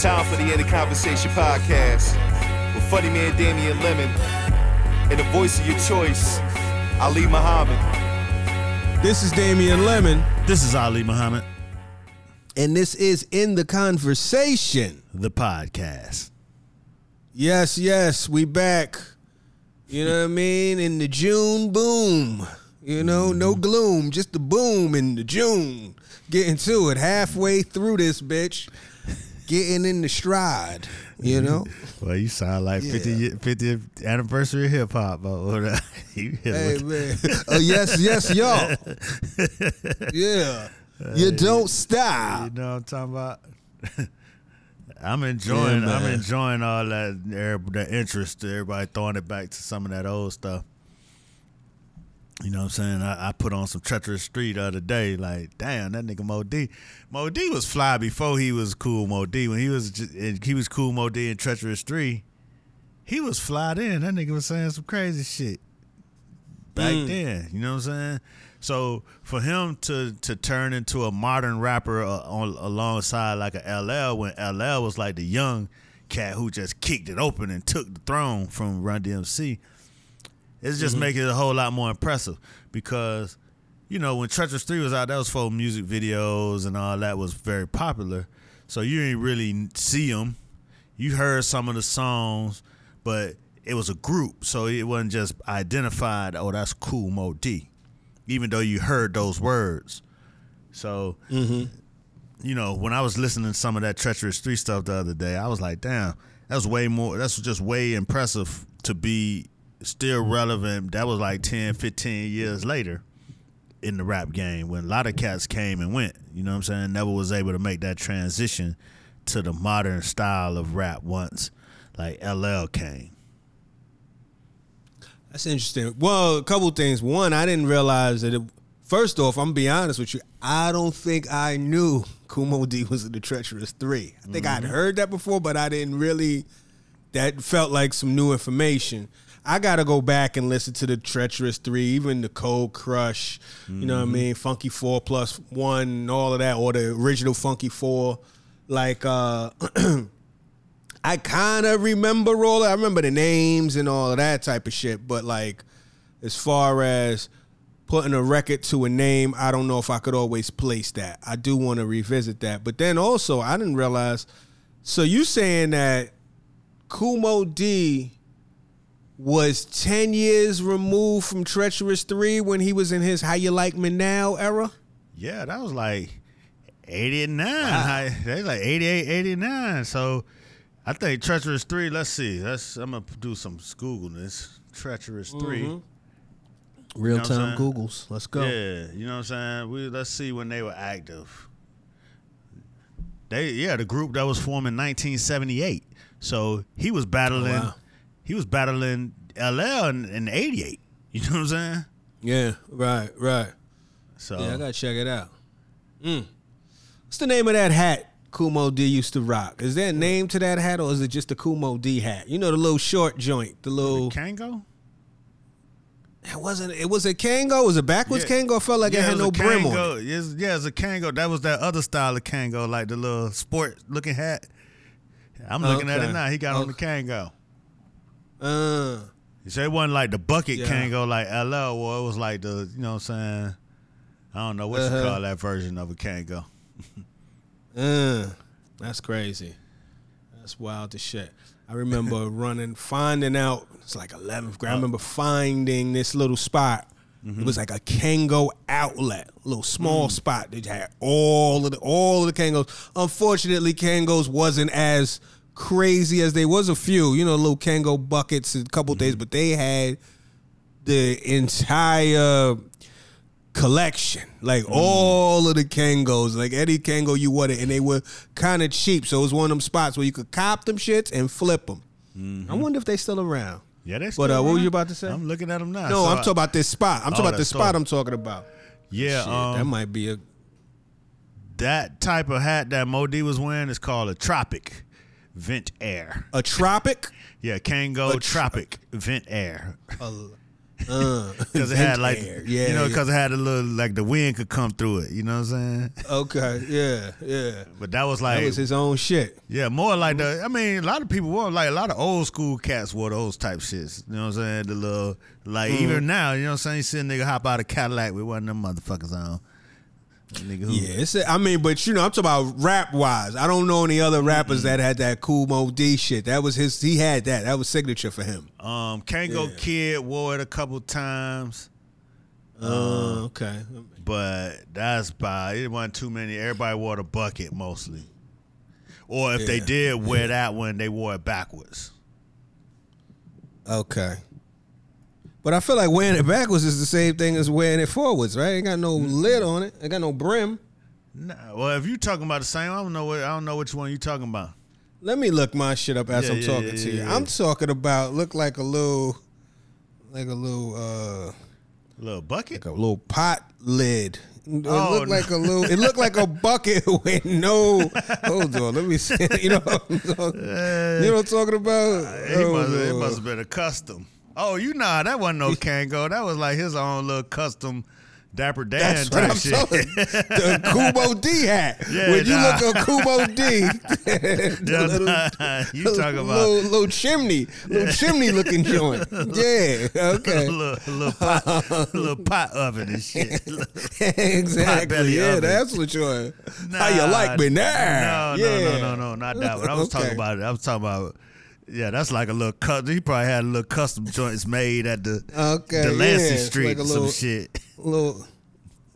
It's time for the In the Conversation podcast with funny man Damien Lemon and the voice of your choice, Ali Muhammad. This is Damien Lemon, This is Ali Muhammad, and this is In the Conversation. the podcast. Yes, yes, we back. You know what I mean? In the June boom. You know, no mm. gloom, just the boom in the June. Getting to it halfway through this bitch. Getting in the stride, you mm-hmm. know? Well, you sound like Yeah. 50 50th anniversary of hip hop. but you hey, man. Oh, yes, yes, y'all. Yeah. You don't stop. You know what I'm talking about? I'm enjoying. Yeah, I'm enjoying all that the interest. Everybody throwing it back to some of that old stuff. You know what I'm saying? I, I put on some Treacherous Three the other day. Like, damn, that nigga Moe Dee. Moe Dee was fly before he was Kool Moe Dee. When he was just, he was Kool Moe Dee in treacherous three, he was fly then. That nigga was saying some crazy shit back Mm. then. You know what I'm saying? So for him to to turn into a modern rapper uh, on alongside like a LL when LL was like the young cat who just kicked it open and took the throne from Run DMC, it's just mm-hmm. making it a whole lot more impressive because you know when Treacherous Three was out, that was for music videos and all that was very popular. So you didn't really see them. You heard some of the songs, but it was a group, so it wasn't just identified. Oh, that's Kool Moe Dee, even though you heard those words. So, mm-hmm. you know, when I was listening to some of that Treacherous Three stuff the other day, I was like, damn, that's way more. That's just way impressive to be still relevant. That was like 10, 15 years later in the rap game when a lot of cats came and went. You know what I'm saying? Never was able to make that transition to the modern style of rap once like LL came. That's interesting. Well, a couple things. One, I didn't realize that. It, first off, I'm gonna be honest with you. I don't think I knew Kool Moe Dee was in the Treacherous Three. I think I'd mm-hmm. heard that before, but I didn't really. That felt like some new information. I gotta go back and listen to the Treacherous Three, even the Cold Crush. You know what I mean? Funky Four plus one, and all of that, or the original Funky Four. Like, uh I kind of remember all. I remember the names and all of that type of shit. But like, as far as putting a record to a name, I don't know if I could always place that. I do want to revisit that. But then also, I didn't realize. So you saying that Kool Moe Dee was ten years removed from Treacherous Three when he was in his How You Like Me Now era? Yeah, that was like 89. I- They like 88, 89. So I think Treacherous 3, let's see. Let's I'm gonna do some Google this. Treacherous 3. Mm-hmm. Real what I'm time? Googles. Let's go. Yeah, you know what I'm saying? We let's see when they were active. They yeah, the group that was formed in 1978. So he was battling Oh, wow. He was battling LL in, in 88. You know what I'm saying? Yeah. Right. Right. So Yeah, I gotta check it out. Mm. What's the name of that hat Kool Moe Dee used to rock? Is there a name to that hat, or is it just a Kool Moe Dee hat? You know, the little short joint, the little. Kangol? It wasn't. It was a Kangol. It was a backwards Yeah. Kangol. I felt like it had was no brim on it. Yes, yeah, it's a Kangol. That was that other style of Kangol, like the little sport looking hat. I'm looking at it now. He got on the Okay. Kangol. Uh, You say it wasn't like the bucket Yeah. Kangol like LL, or it was like the, you know what I'm saying? I don't know what you Uh-huh. call that version of a Kangol. uh, that's crazy. That's wild as shit. I remember running, finding out. It's like 11th grade. I remember finding this little spot. It was like a Kangol outlet, a little small spot that had all of the all of the Kangols. Unfortunately, Kangols wasn't as crazy as they was a few, you know, little Kangol buckets a couple days, but they had the entire collection, like all of the Kangols, like any Kangol you wanted, and they were kind of cheap. So it was one of them spots where you could cop them shits and flip them. I wonder if they still around. Yeah, they But still uh, what were you about to say? I'm looking at them now. no, So I'm I- talking about this spot. I'm talking Oh, about the that spot. I'm talking about. Yeah, Shit, um, that might be a that type of hat that Moe Dee was wearing is called a Tropic Vent Air. a tropic. Yeah, Kangol tr- Tropic Vent Air. A, Uh, because it had like air. yeah, you know yeah. because it had a little like the wind could come through it. You know what I'm saying? okay, yeah, yeah. But that was That like was his own shit. yeah, more like the. I mean, a lot of people wore like a lot of old school cats wore those type shits. You know what I'm saying? The little like Mm-hmm. even now, you know what I'm saying? You see a nigga hop out of Cadillac with one of them motherfuckers on. Nigga who, Yeah, it's, I mean, but you know, I'm talking about rap wise. I don't know any other rappers that had that Kool Moe Dee shit. That was his. He had that. That was signature for him. Um, Kangol Yeah. Kid wore it a couple times. Uh, okay. but that's by it wasn't too many. Everybody wore the bucket mostly, or if they did wear that one, they wore it backwards. Okay. But I feel like wearing it backwards is the same thing as wearing it forwards, right? Ain't got no lid on it. Ain't got no brim. Nah, well, if you're talking about the same, I don't know what I don't know which one you talking about. Let me look my shit up as Yeah, I'm yeah, talking yeah, to you. I'm talking about look like a little, like a little, uh, a Little bucket. like a little pot lid. It Oh, looked no. like a little. It looked like a bucket with no. Hold on, let me see. You know, what I'm talking, you know what I'm talking about. He Hold must, it must have been a custom. Oh, you know that wasn't no Kango. That was like his own little custom Dapper Dan That's what I'm shit. The Kool Moe Dee hat. Yeah, when you nah. look at Kool Moe Dee, the Yeah, little, nah, you talking about little, little chimney, little chimney looking joint. Yeah. Okay. little, little pot, little pot oven and shit. exactly. Yeah, oven. that's what you're. How you like me now? No, yeah. no, no, no, no, not that one. I was talking about it. I was talking about. Yeah, that's like a little cut. He probably had a little custom joints made at the Okay, Lansing yeah, Street like little- some shit. little,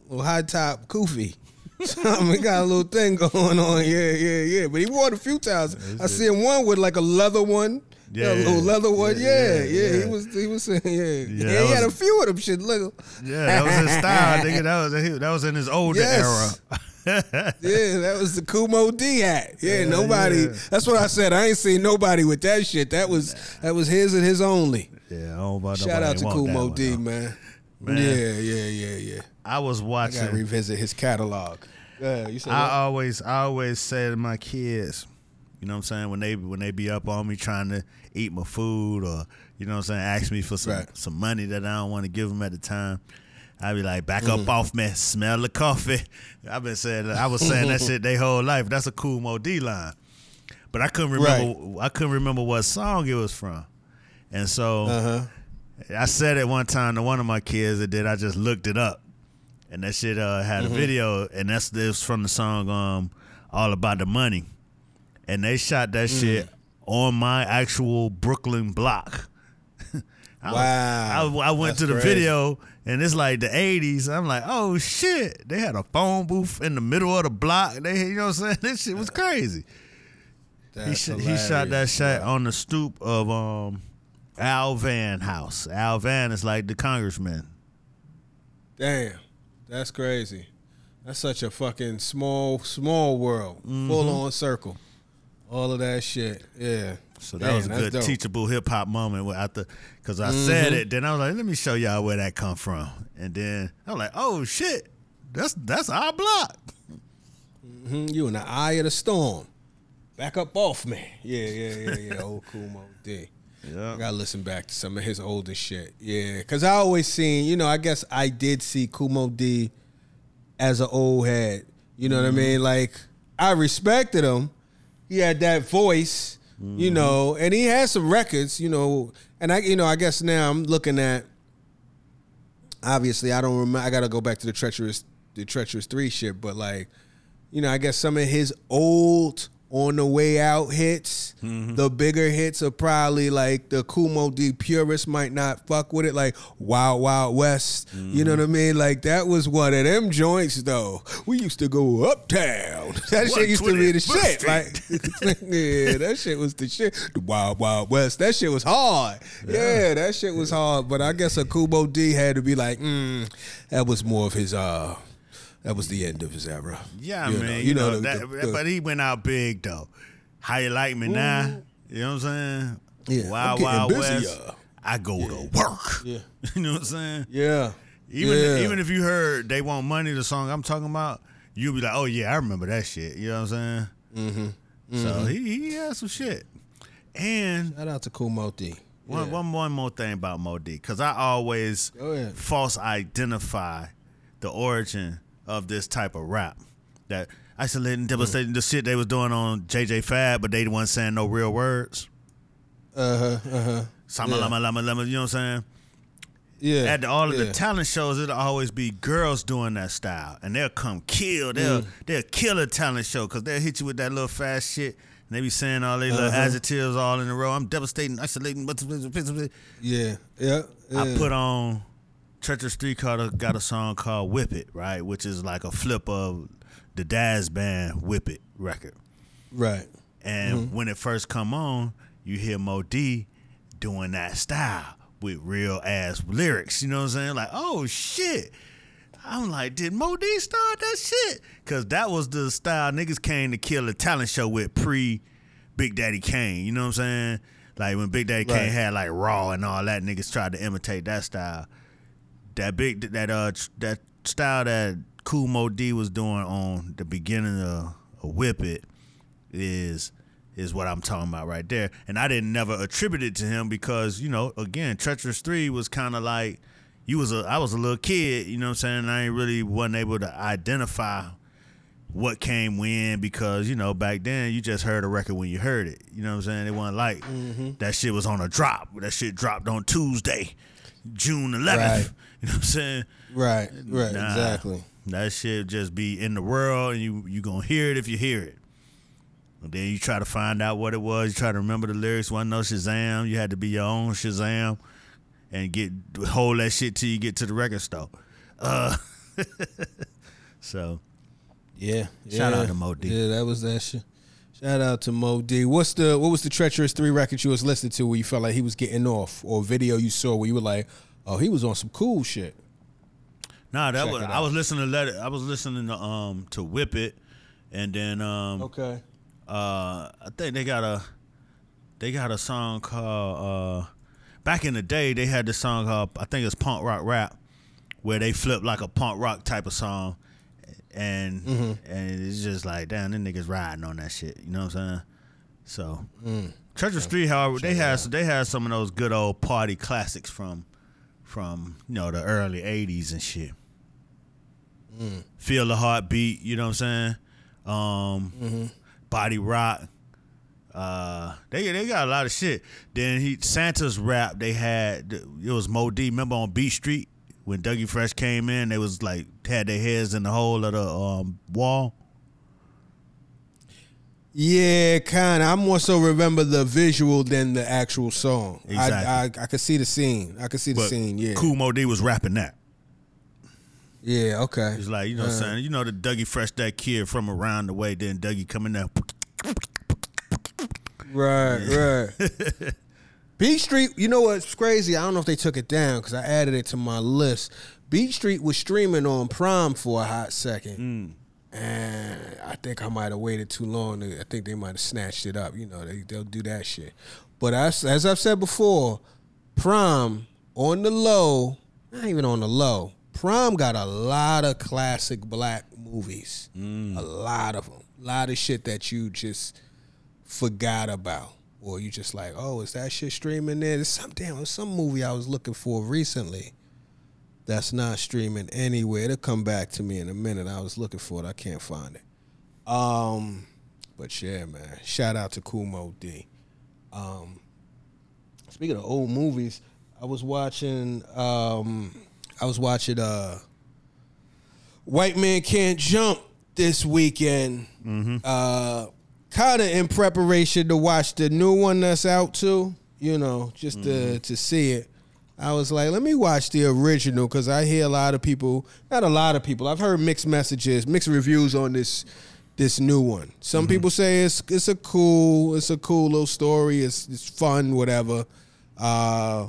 little high top kufi. Something he got a little thing going on. Yeah, yeah, yeah. But he wore it a few times. I see him one with like a leather one. Yeah, a little leather one. Yeah, Yeah, yeah, yeah. yeah. He was, he was saying, yeah. yeah he had a few of them shit. Look, Yeah, that was his style, nigga. That was that was in his older Yes. era. Yeah, that was the Kool Moe Dee hat. Yeah, nobody. yeah. That's what I said. I ain't seen nobody with that shit. That was that was his and his only. Yeah, I don't about Shout out to Kool Moe Dee, though. man. Man. Yeah, yeah, yeah, yeah. I was I watching. gotta revisit his catalog. Yeah, you said I what? always I always say to my kids, you know what I'm saying, when they when they be up on me trying to eat my food or you know what I'm saying, ask me for some Right. some money that I don't want to give them at the time. I be like, back Mm. up off me, smell the coffee. I've been saying I was saying that shit their whole life. That's a Kool Moe Dee line. But I couldn't remember I couldn't remember what song it was from. And so Uh-huh. I said it one time to one of my kids, and then I just looked it up, and that shit uh, had Mm-hmm. a video, and that's this from the song um "All About the Money," and they shot that Mm. shit on my actual Brooklyn block. I, Wow. I, I went That's to the crazy. video, and it's like the '80s. I'm like, oh shit! They had a phone booth in the middle of the block. They, you know what I'm saying? This shit was crazy. He, sh- he shot that shot on the stoop of um Al Vann house. Al Vann is like the congressman. Damn, that's crazy. That's such a fucking small, small world, Mm-hmm. full on circle. All of that shit. Yeah. So that Damn, was a good dope. teachable hip hop moment where after because I said it, then I was like, let me show y'all where that come from, and then I was like, oh shit, that's that's our block. Mhm, You in the eye of the storm. Back up off man. Yeah, yeah, yeah, yeah. Old Kumo D. Yeah, I gotta listen back to some of his older shit. Yeah, cause I always seen, you know, I guess I did see Kool Moe Dee as an old head. You know what I mean? Like I respected him. He had that voice, you mm-hmm. know, and he has some records, you know. And I, you know, I guess now I'm looking at. Obviously, I don't remember. I gotta go back to the treacherous, the treacherous three shit. But like, you know, I guess some of his old on the way out hits, the bigger hits are probably like the Kool Moe Dee purists might not fuck with it, like Wild Wild West. You know what I mean? Like that was one of them joints though. We used to go uptown. That shit used to be the 121st shit. Like yeah, that shit was the shit. The Wild Wild West. That shit was hard. Yeah, that shit was hard. But I guess a Kool Moe Dee had to be like, mm, that was more of his uh that was the end of his era. yeah, You man. know, you, you know, know, that, the- the- but he went out big though. How you like me now? You know what I'm saying? Yeah, Wild Wild busier. West. I go to work. Yeah. you know what I'm saying? Yeah. Even yeah. even if you heard "They Want Money," the song I'm talking about, you'll be like, "Oh yeah, I remember that shit." You know what I'm saying? Mm-hmm. So he he had some shit, and Shout out to Kool Moe Dee. One, Yeah. one, one more thing about Moe Dee, because I always false identify the origin of this type of rap. That isolating, devastating, the shit they was doing on JJ Fad, but they wasn't saying no real words. Uh huh. Uh huh. Sama Yeah. lama lama lama, you know what I'm saying? Yeah. At the, all of yeah. the talent shows, it'll always be girls doing that style, and they'll come kill. They'll Mm. they'll kill a talent show because they'll hit you with that little fast shit, and they be saying all these little Uh-huh. adjectives all in a row. I'm devastating, isolating. Yeah. Yeah. I put on Treacherous Three Carter got a song called Whip It, right? Which is like a flip of the Dazz Band Whip It record. right. And Mm-hmm. when it first come on, you hear Moe Dee doing that style with real ass lyrics. You know what I'm saying? Like, oh shit. I'm like, did Moe Dee start that shit? Cause that was the style niggas came to kill a talent show with pre Big Daddy Kane. You know what I'm saying? Like when Big Daddy Right. Kane had like Raw and all that, niggas tried to imitate that style. That big that uh that style that Kool Moe Dee was doing on the beginning of, of Whip It is is what I'm talking about right there. And I didn't never attribute it to him because, you know, again, Treacherous 3 was kind of like you was a I was a little kid, you know what I'm saying? I ain't really wasn't able to identify what came when because, you know, back then you just heard a record when you heard it. You know what I'm saying? It wasn't like that shit was on a drop. That shit dropped on Tuesday, June 11th. Right. You know what I'm saying? Right. Right. Nah. Exactly. That shit just be in the world, and you you gonna hear it if you hear it. And then you try to find out what it was. You try to remember the lyrics. Wasn't no Shazam. You had to be your own Shazam, and get hold that shit till you get to the record store. Uh, so Yeah. Shout yeah. out to Moe Dee. Yeah, that was that shit. Shout out to Moe Dee. What's the what was the treacherous three record you was listening to where you felt like he was getting off, or video you saw where you were like, oh, he was on some cool shit. nah, that Check was I was listening to let it. I was listening to um to Whip It, and then um Okay. uh I think they got a they got a song called uh back in the day they had this song called I think it's punk rock rap where they flip like a punk rock type of song and and it's just like damn them niggas riding on that shit you know what I'm saying so Treacherous Three however they had they had some of those good old party classics from from you know the early 80s and shit Feel the Heartbeat you know what I'm saying um Body Rock uh, they they got a lot of shit. Then he Santa's rap. They had it was Moe Dee. Remember on Beat Street when Dougie Fresh came in, they was like had their heads in the hole of the um, wall. Yeah, kind of. I more so remember the visual than the actual song. Exactly. I, I I could see the scene. I could see the But scene. Yeah. Kool Moe Dee was rapping that. Yeah. Okay. It's like you know, what I'm uh-huh. saying you know the Dougie Fresh that kid from around the way. Then Dougie coming there. Right, right. Beat Street, you know what's crazy? I don't know if they took it down because I added it to my list. Beat Street was streaming on Prime for a hot second. Mm. And I think I might have waited too long. I think they might have snatched it up. You know, they, they'll do that shit. But as, as I've said before, Prime on the low, not even on the low, Prime got a lot of classic black movies. Mm. A lot of them. A lot of shit that you just forgot about. Or you just like, oh, is that shit streaming there? There's some damn some movie I was looking for recently that's not streaming anywhere. It'll come back to me in a minute. I was looking for it. I can't find it. Um, but yeah, man. Shout out to Kool Moe Dee. Um, speaking of old movies, I was watching um I was watching uh White Man Can't Jump this weekend. Uh kind of in preparation to watch the new one that's out too, you know, just to to see it. I was like, let me watch the original because I hear a lot of people, not a lot of people. I've heard mixed messages, mixed reviews on this this new one. Some people say it's it's a cool, it's a cool little story. It's it's fun, whatever. Uh,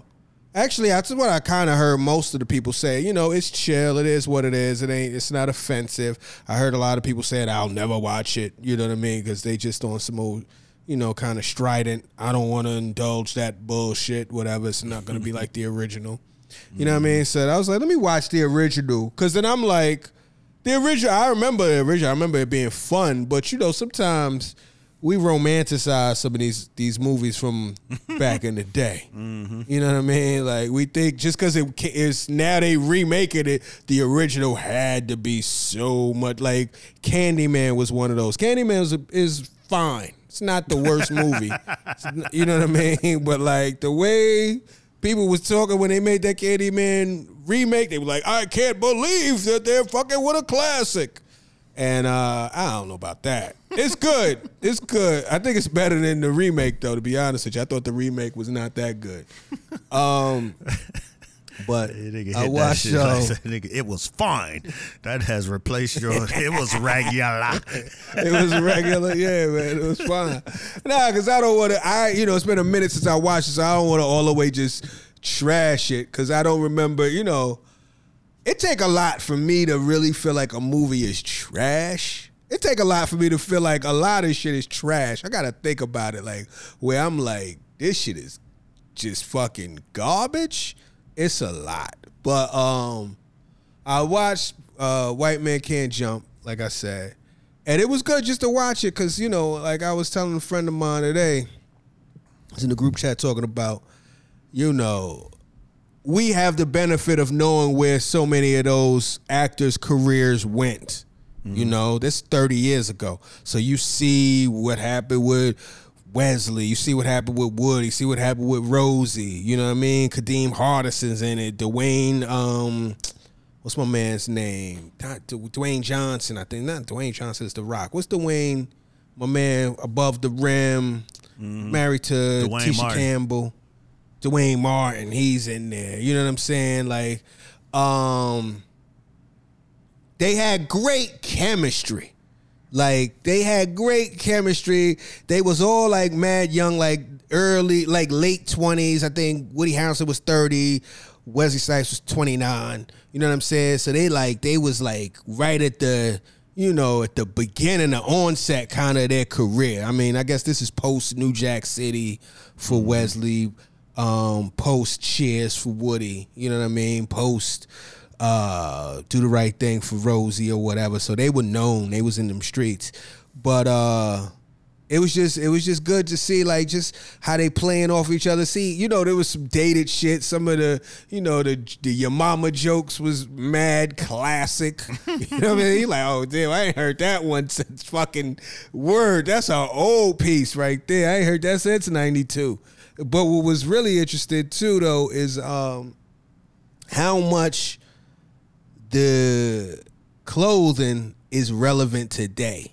actually, that's what I kind of heard most of the people say. You know, it's chill. It is what it is. It ain't. It's not offensive. I heard a lot of people saying I'll never watch it. You know what I mean? Because they just on some old, you know, kind of strident. I don't want to indulge that bullshit. Whatever. It's not gonna be like the original. You know what I mm-hmm. mean? So I was like, let me watch the original. Cause then I'm like, the original. I remember the original. I remember it being fun. But you know, sometimes we romanticize some of these these movies from back in the day. Mm-hmm. You know what I mean? Like we think just because it is now they remaking it, the original had to be so much. Like Candyman was one of those. Candyman is, is fine. It's not the worst movie. You know what I mean? But like the way people was talking when they made that Candyman remake, they were like, I can't believe that they're fucking with a classic. And uh, I don't know about that. It's good. it's good. I think it's better than the remake, though. To be honest with you, I thought the remake was not that good. Um, but I watched. uh, like nigga, it was fine. That has replaced your. it was regular. it was regular, yeah, man. It was fine. Nah, because I don't want to. I, you know, it's been a minute since I watched it, so I don't want to all the way just trash it because I don't remember. You know, it take a lot for me to really feel like a movie is trash. It take a lot for me to feel like a lot of shit is trash. I gotta think about it, like where I'm like, this shit is just fucking garbage. It's a lot, but um. I watched uh, White Man Can't Jump, like I said, and it was good just to watch it because you know, like I was telling a friend of mine today, I was in the group chat talking about, you know, we have the benefit of knowing where so many of those actors' careers went. You know, that's 30 years ago. So you see what happened with Wesley, you see what happened with Wood, you see what happened with Rosie, you know what I mean? Kadeem Hardison's in it, Dwayne, um, what's my man's name? Not Dwayne Johnson, I think. Not Dwayne Johnson, it's The Rock. What's Dwayne, my man above the rim, married to Dwayne Tisha Martin. Campbell. Duane Martin, he's in there. You know what I'm saying? Like, um, they had great chemistry. Like they had great chemistry. They was all like mad young, like early, like late twenties. I think Woody Harrelson was thirty, Wesley Snipes was twenty nine. You know what I'm saying? So they like they was like right at the you know at the beginning, the onset kind of their career. I mean, I guess this is post New Jack City for Wesley, um, post Cheers for Woody. You know what I mean? Post uh do the right thing for Rosie or whatever. So they were known. They was in them streets. But uh it was just it was just good to see like just how they playing off each other. See, you know, there was some dated shit. Some of the, you know, the the your mama jokes was mad classic. You know what I mean? He like, oh damn, I ain't heard that one since fucking word. That's an old piece right there. I ain't heard that since ninety two. But what was really interesting too though is um how much the clothing is relevant today.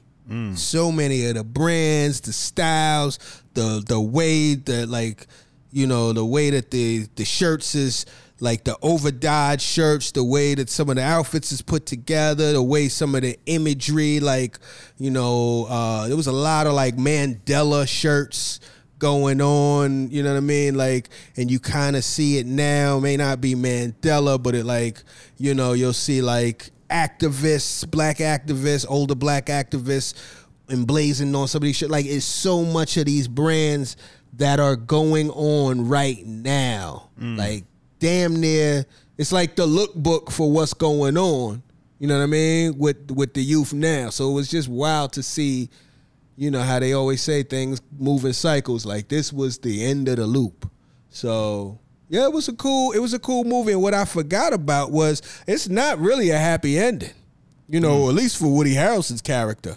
So many of the brands, the styles, the the way that like you know the way that the the shirts is like the overdyed shirts, the way that some of the outfits is put together, the way some of the imagery, like you know, uh, there was a lot of like Mandela shirts going on, you know what I mean? Like, and you kind of see it now. May not be Mandela, but it like, you know, you'll see like activists, black activists, older black activists emblazoned on some of these shit. Like, it's so much of these brands that are going on right now. Mm. Like, damn near, it's like the lookbook for what's going on. You know what I mean? With with the youth now. So it was just wild to see you know how they always say things move in cycles. Like this was the end of the loop. So yeah, it was a cool. It was a cool movie. And what I forgot about was it's not really a happy ending. You know, mm. at least for Woody Harrelson's character.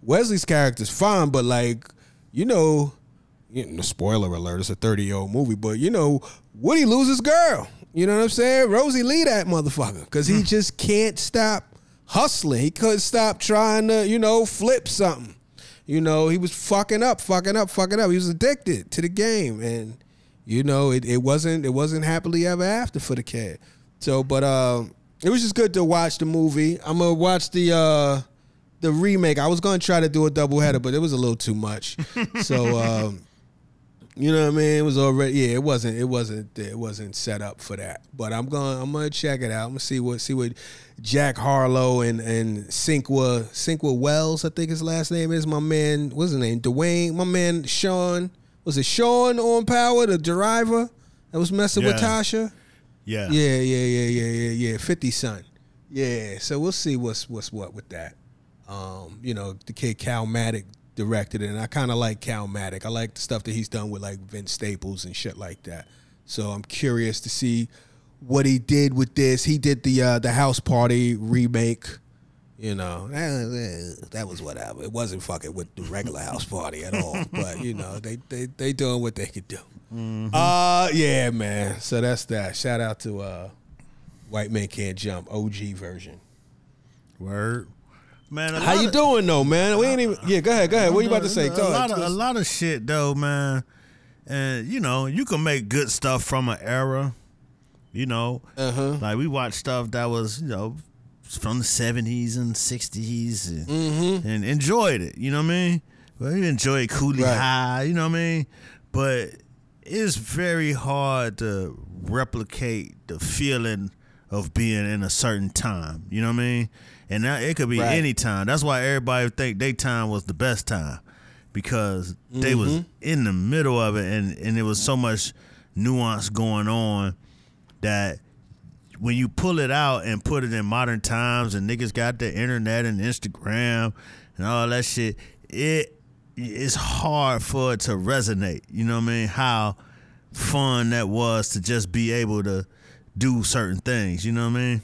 Wesley's character's fine, but like you know, you know, spoiler alert, it's a 30 year old movie, but you know, Woody loses girl. You know what I'm saying? Rosie Lee that motherfucker. Cause he hmm. just can't stop hustling. He couldn't stop trying to, you know, flip something. You know, he was fucking up, fucking up, fucking up. He was addicted to the game. And, you know, it, it wasn't it wasn't happily ever after for the kid. So but um it was just good to watch the movie. I'm gonna watch the uh the remake. I was gonna try to do a double header, but it was a little too much. so um you know what I mean? It was already yeah. It wasn't. It wasn't. It wasn't set up for that. But I'm going. I'm gonna check it out. I'm gonna see what see what Jack Harlow and and Sinqua Sinqua Wells. I think his last name is my man. What's his name? Dwayne. My man Sean. Was it Sean on Power, the driver that was messing with Tasha? Yeah. Yeah, yeah, yeah, yeah, yeah, yeah. Fifty son. Yeah. So we'll see what's what's what with that. Um, you know, the kid Calmatic directed it, and I kind of like Calmatic. I like the stuff that he's done with like Vince Staples and shit like that. So I'm curious to see what he did with this. He did the uh, the House Party remake. You know, that, that was whatever. It wasn't fucking with the regular House Party at all. But you know, they they they doing what they could do. Uh, yeah, man. So that's that. Shout out to uh, White Man Can't Jump OG version. Word. Man, How you of- doing though, man? We ain't even. Yeah, go ahead, go ahead. What you about to say? A lot, of, a lot of shit though, man. And you know, you can make good stuff from an era. You know, Uh-huh. like we watched stuff that was, you know, from the seventies and sixties, and, Mm-hmm. and enjoyed it. You know what I mean? Well, you enjoyed Cooley Right. High. You know what I mean? But it's very hard to replicate the feeling of being in a certain time. You know what I mean? And that, it could be Right. any time. That's why everybody think their time was the best time because they was Mm-hmm. in the middle of it, and and there was so much nuance going on that when you pull it out and put it in modern times and niggas got the internet and Instagram and all that shit, it it's hard for it to resonate. You know what I mean? How fun that was to just be able to do certain things. You know what I mean?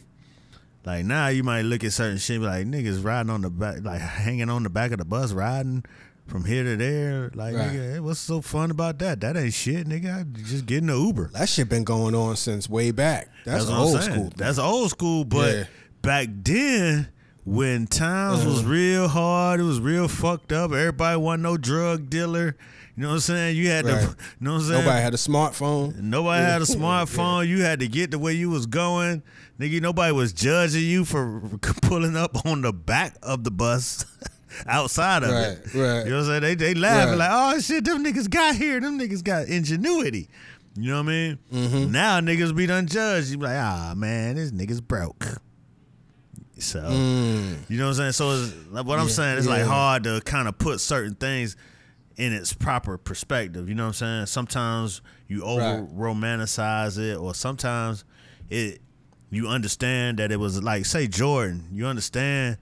Like now you might look at certain shit like niggas riding on the back like hanging on the back of the bus riding from here to there. Like Right. nigga, hey, what's so fun about that? That ain't shit, nigga. I just getting in the Uber. That shit been going on since way back. That's, what I'm old school. thing. That's old school, but Yeah. back then when times was uh-huh. real hard, it was real fucked up. Everybody wasn't no drug dealer. You know what I'm saying? You had Right. to, you know what I'm saying? Nobody had a smartphone. Nobody had a smartphone. You had to get the way you was going. Nigga, nobody was judging you for pulling up on the back of the bus outside of it. Right, right. You know what I'm saying? They they laughing Right. like, oh shit, them niggas got here. Them niggas got ingenuity. You know what I mean? Mm-hmm. Now niggas be done judged. You be like, ah man, this nigga's broke. So you know what I'm saying? So it's, like, what I'm saying is like Mm. hard to kind of put certain things in its proper perspective. You know what I'm saying? Sometimes you over romanticize it, or sometimes it you understand that it was like say Jordan. You understand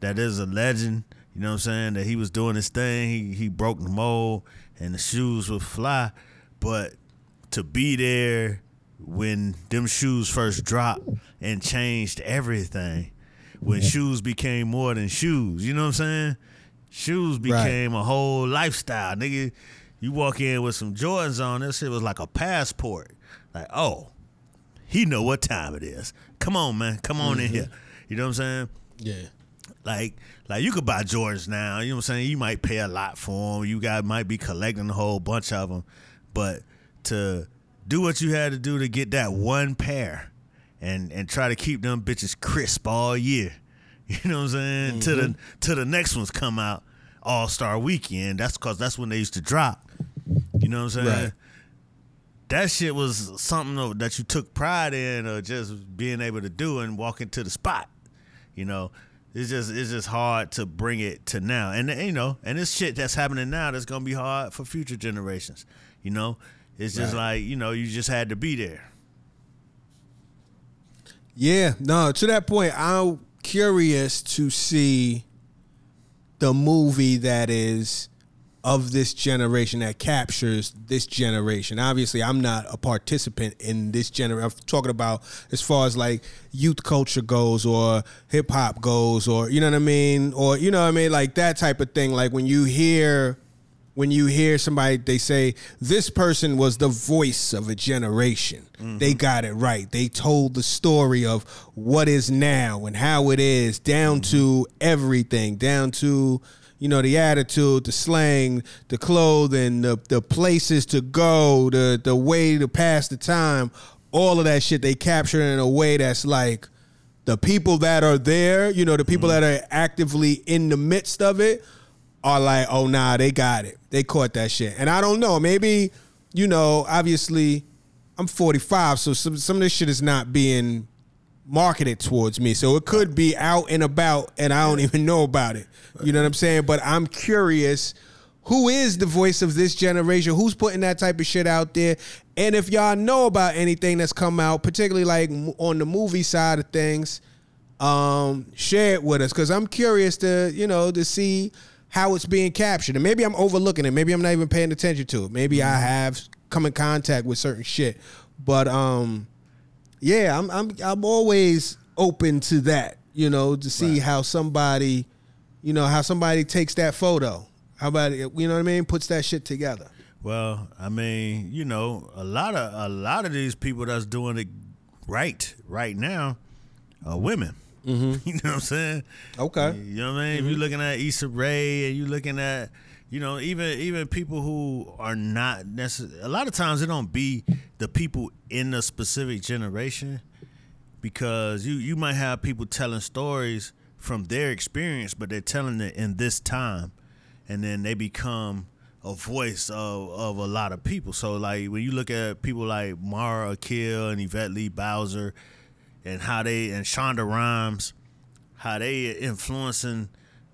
that there's a legend. You know what I'm saying? That he was doing his thing. He he broke the mold, and the shoes would fly. But to be there when them shoes first dropped and changed everything, when shoes became more than shoes. You know what I'm saying? Shoes became a whole lifestyle, nigga. You walk in with some Jordans on, this shit was like a passport. Like, oh, he know what time it is. Come on, man. Come on in mm-hmm. here. You know what I'm saying? Yeah. Like, like you could buy Jordans now. You know what I'm saying? You might pay a lot for them. You got might be collecting a whole bunch of them, but to do what you had to do to get that one pair, and and try to keep them bitches crisp all year. You know what I'm saying? To the mm-hmm. to the next ones come out All Star Weekend. That's cause that's when they used to drop. You know what I'm saying? Right. That shit was something that you took pride in, or just being able to do and walk into the spot. You know, it's just it's just hard to bring it to now, and you know, and this shit that's happening now that's gonna be hard for future generations. You know, it's just Right. like you know, you just had to be there. Yeah, no, to that point, I'm curious to see the movie that is of this generation that captures this generation. Obviously, I'm not a participant in this generation. I'm talking about as far as like youth culture goes or hip hop goes or you know what I mean or you know what I mean like that type of thing like when you hear when you hear somebody they say this person was the voice of a generation. Mm-hmm. They got it right. They told the story of what is now and how it is down mm-hmm. to everything down to you know the attitude the slang the clothing the, the places to go the the way to pass the time. All of that shit they capture in a way that's like the people that are there you know the people mm-hmm. that are actively in the midst of it are like, oh nah, they got it. They caught that shit. And I don't know, maybe, you know, obviously I'm 45, so some some of this shit is not being marketed towards me. So it could be out and about and I don't even know about it. You know what I'm saying? But I'm curious who is the voice of this generation? Who's putting that type of shit out there? And if y'all know about anything that's come out, particularly like on the movie side of things, um, share it with us because I'm curious to, you know, to see how it's being captured. And maybe I'm overlooking it. Maybe I'm not even paying attention to it. Maybe I have come in contact with certain shit. But um yeah, I'm I'm I'm always open to that, you know, to see how somebody, you know, how somebody takes that photo. How about it, you know what I mean? Puts that shit together. Well, I mean, you know, a lot of a lot of these people that's doing it right right now are women. Mm-hmm. you know what I'm saying? Okay. You know what I mean? If you're looking at Issa Rae and you're looking at, you know, even even people who are not necessarily. A lot of times it don't be the people in a specific generation because you you might have people telling stories from their experience, but they're telling it in this time, and then they become a voice of, of a lot of people. So like when you look at people like Mara Akil and Yvette Lee Bowser, and how they and Shonda Rhimes, how they influencing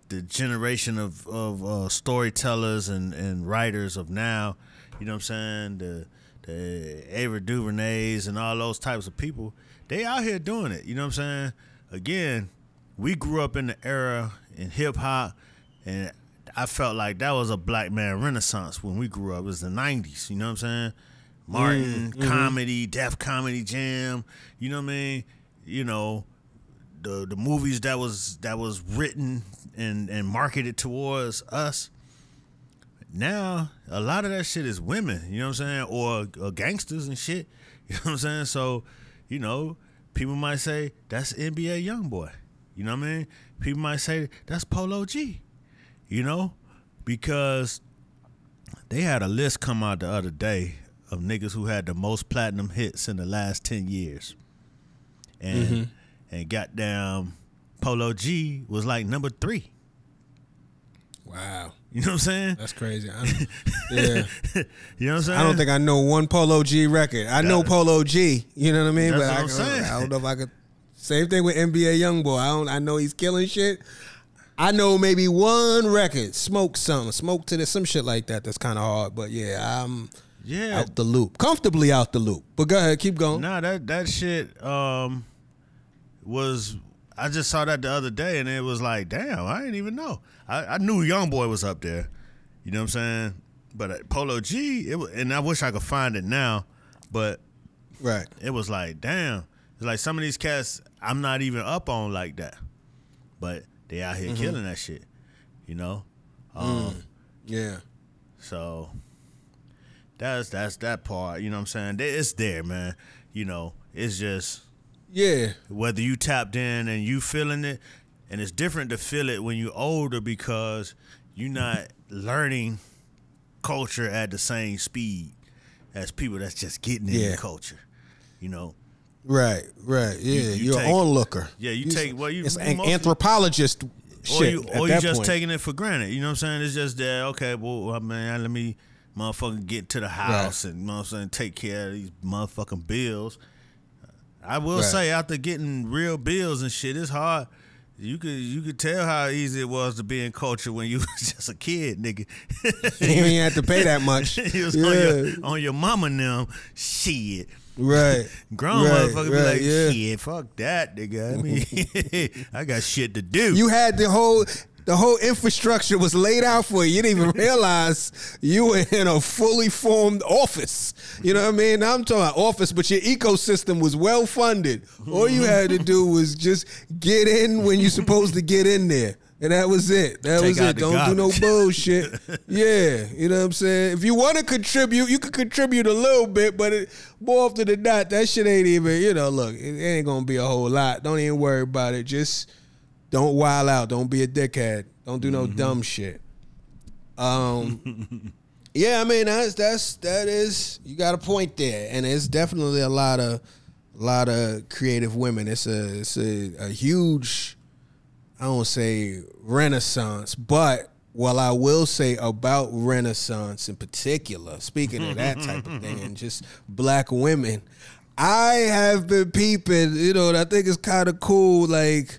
the generation of of uh, storytellers and, and writers of now. You know what I'm saying? The the Ava DuVernays and all those types of people. They out here doing it. You know what I'm saying? Again, we grew up in the era in hip hop, and I felt like that was a black man renaissance when we grew up. It was the '90s. You know what I'm saying? Martin comedy, Def Comedy Jam. You know what I mean? You know, the the movies that was that was written and and marketed towards us. Now a lot of that shit is women, you know what I'm saying, or, or gangsters and shit. You know what I'm saying? So, you know, people might say that's NBA YoungBoy. You know what I mean? People might say that's Polo G. You know, because they had a list come out the other day of niggas who had the most platinum hits in the last ten years, and and goddamn Polo G was like number three. Wow. You know what I'm saying? That's crazy. I don't- yeah. You know what I'm saying? I don't think I know one Polo G record. I know Polo G. You know what I mean? That's but what I, I'm saying. I don't know if I could. Same thing with NBA YoungBoy. I don't. I know he's killing shit. I know maybe one record, smoke something, smoke to this, some shit like that. That's kind of hard. But yeah, I'm Yeah. out the loop, comfortably out the loop. But go ahead, keep going. Nah, that that shit um was I just saw that the other day and it was like, damn, I didn't even know. I, I knew YoungBoy was up there. You know what I'm saying? But uh, Polo G, it was, and I wish I could find it now, but Right. it was like, damn. It's like some of these cats I'm not even up on like that. But they out here Mm-hmm. killing that shit. You know? Mm. Um Yeah. so that's that's that part, you know what I'm saying? It's there, man. You know, it's just Yeah. whether you tapped in and you feeling it and it's different to feel it when you're older because you're not learning culture at the same speed as people that's just getting into culture you know Right. Right. Yeah. you You, are take- an onlooker. yeah, you take- well, you- It's an mostly- anthropologist. or you or you just point. taking it for granted you know what i'm saying it's just that okay well uh, man let me motherfucking get to the house and you know what i'm saying take care of these motherfucking bills i will Right. say after getting real bills and shit it's hard you could you could tell how easy it was to be in culture when you was just a kid, nigga. you ain't have to pay that much. yeah. on your on your mama now, shit. Right. Grown right, motherfucker be like, yeah. shit, fuck that, nigga. I mean, I got shit to do. You had the whole the whole infrastructure was laid out for you. You didn't even realize you were in a fully formed office. You know what I mean? I'm talking about office, but your ecosystem was well funded. All you had to do was just get in when you're supposed to get in there. And that was it. That Take was it. Don't do no bullshit. yeah, you know what I'm saying. If you want to contribute, you can contribute a little bit, but it, more often than not, that shit ain't even. You know, look, it ain't gonna be a whole lot. Don't even worry about it. Just don't wild out. Don't be a dickhead. Don't do no dumb shit. Um, yeah, I mean that's that's that is you got a point there, and it's definitely a lot of a lot of creative women. It's a it's a, a huge I don't say renaissance, but what I will say about renaissance in particular, speaking of that type of thing, and just black women, I have been peeping. You know, I think it's kind of cool. Like,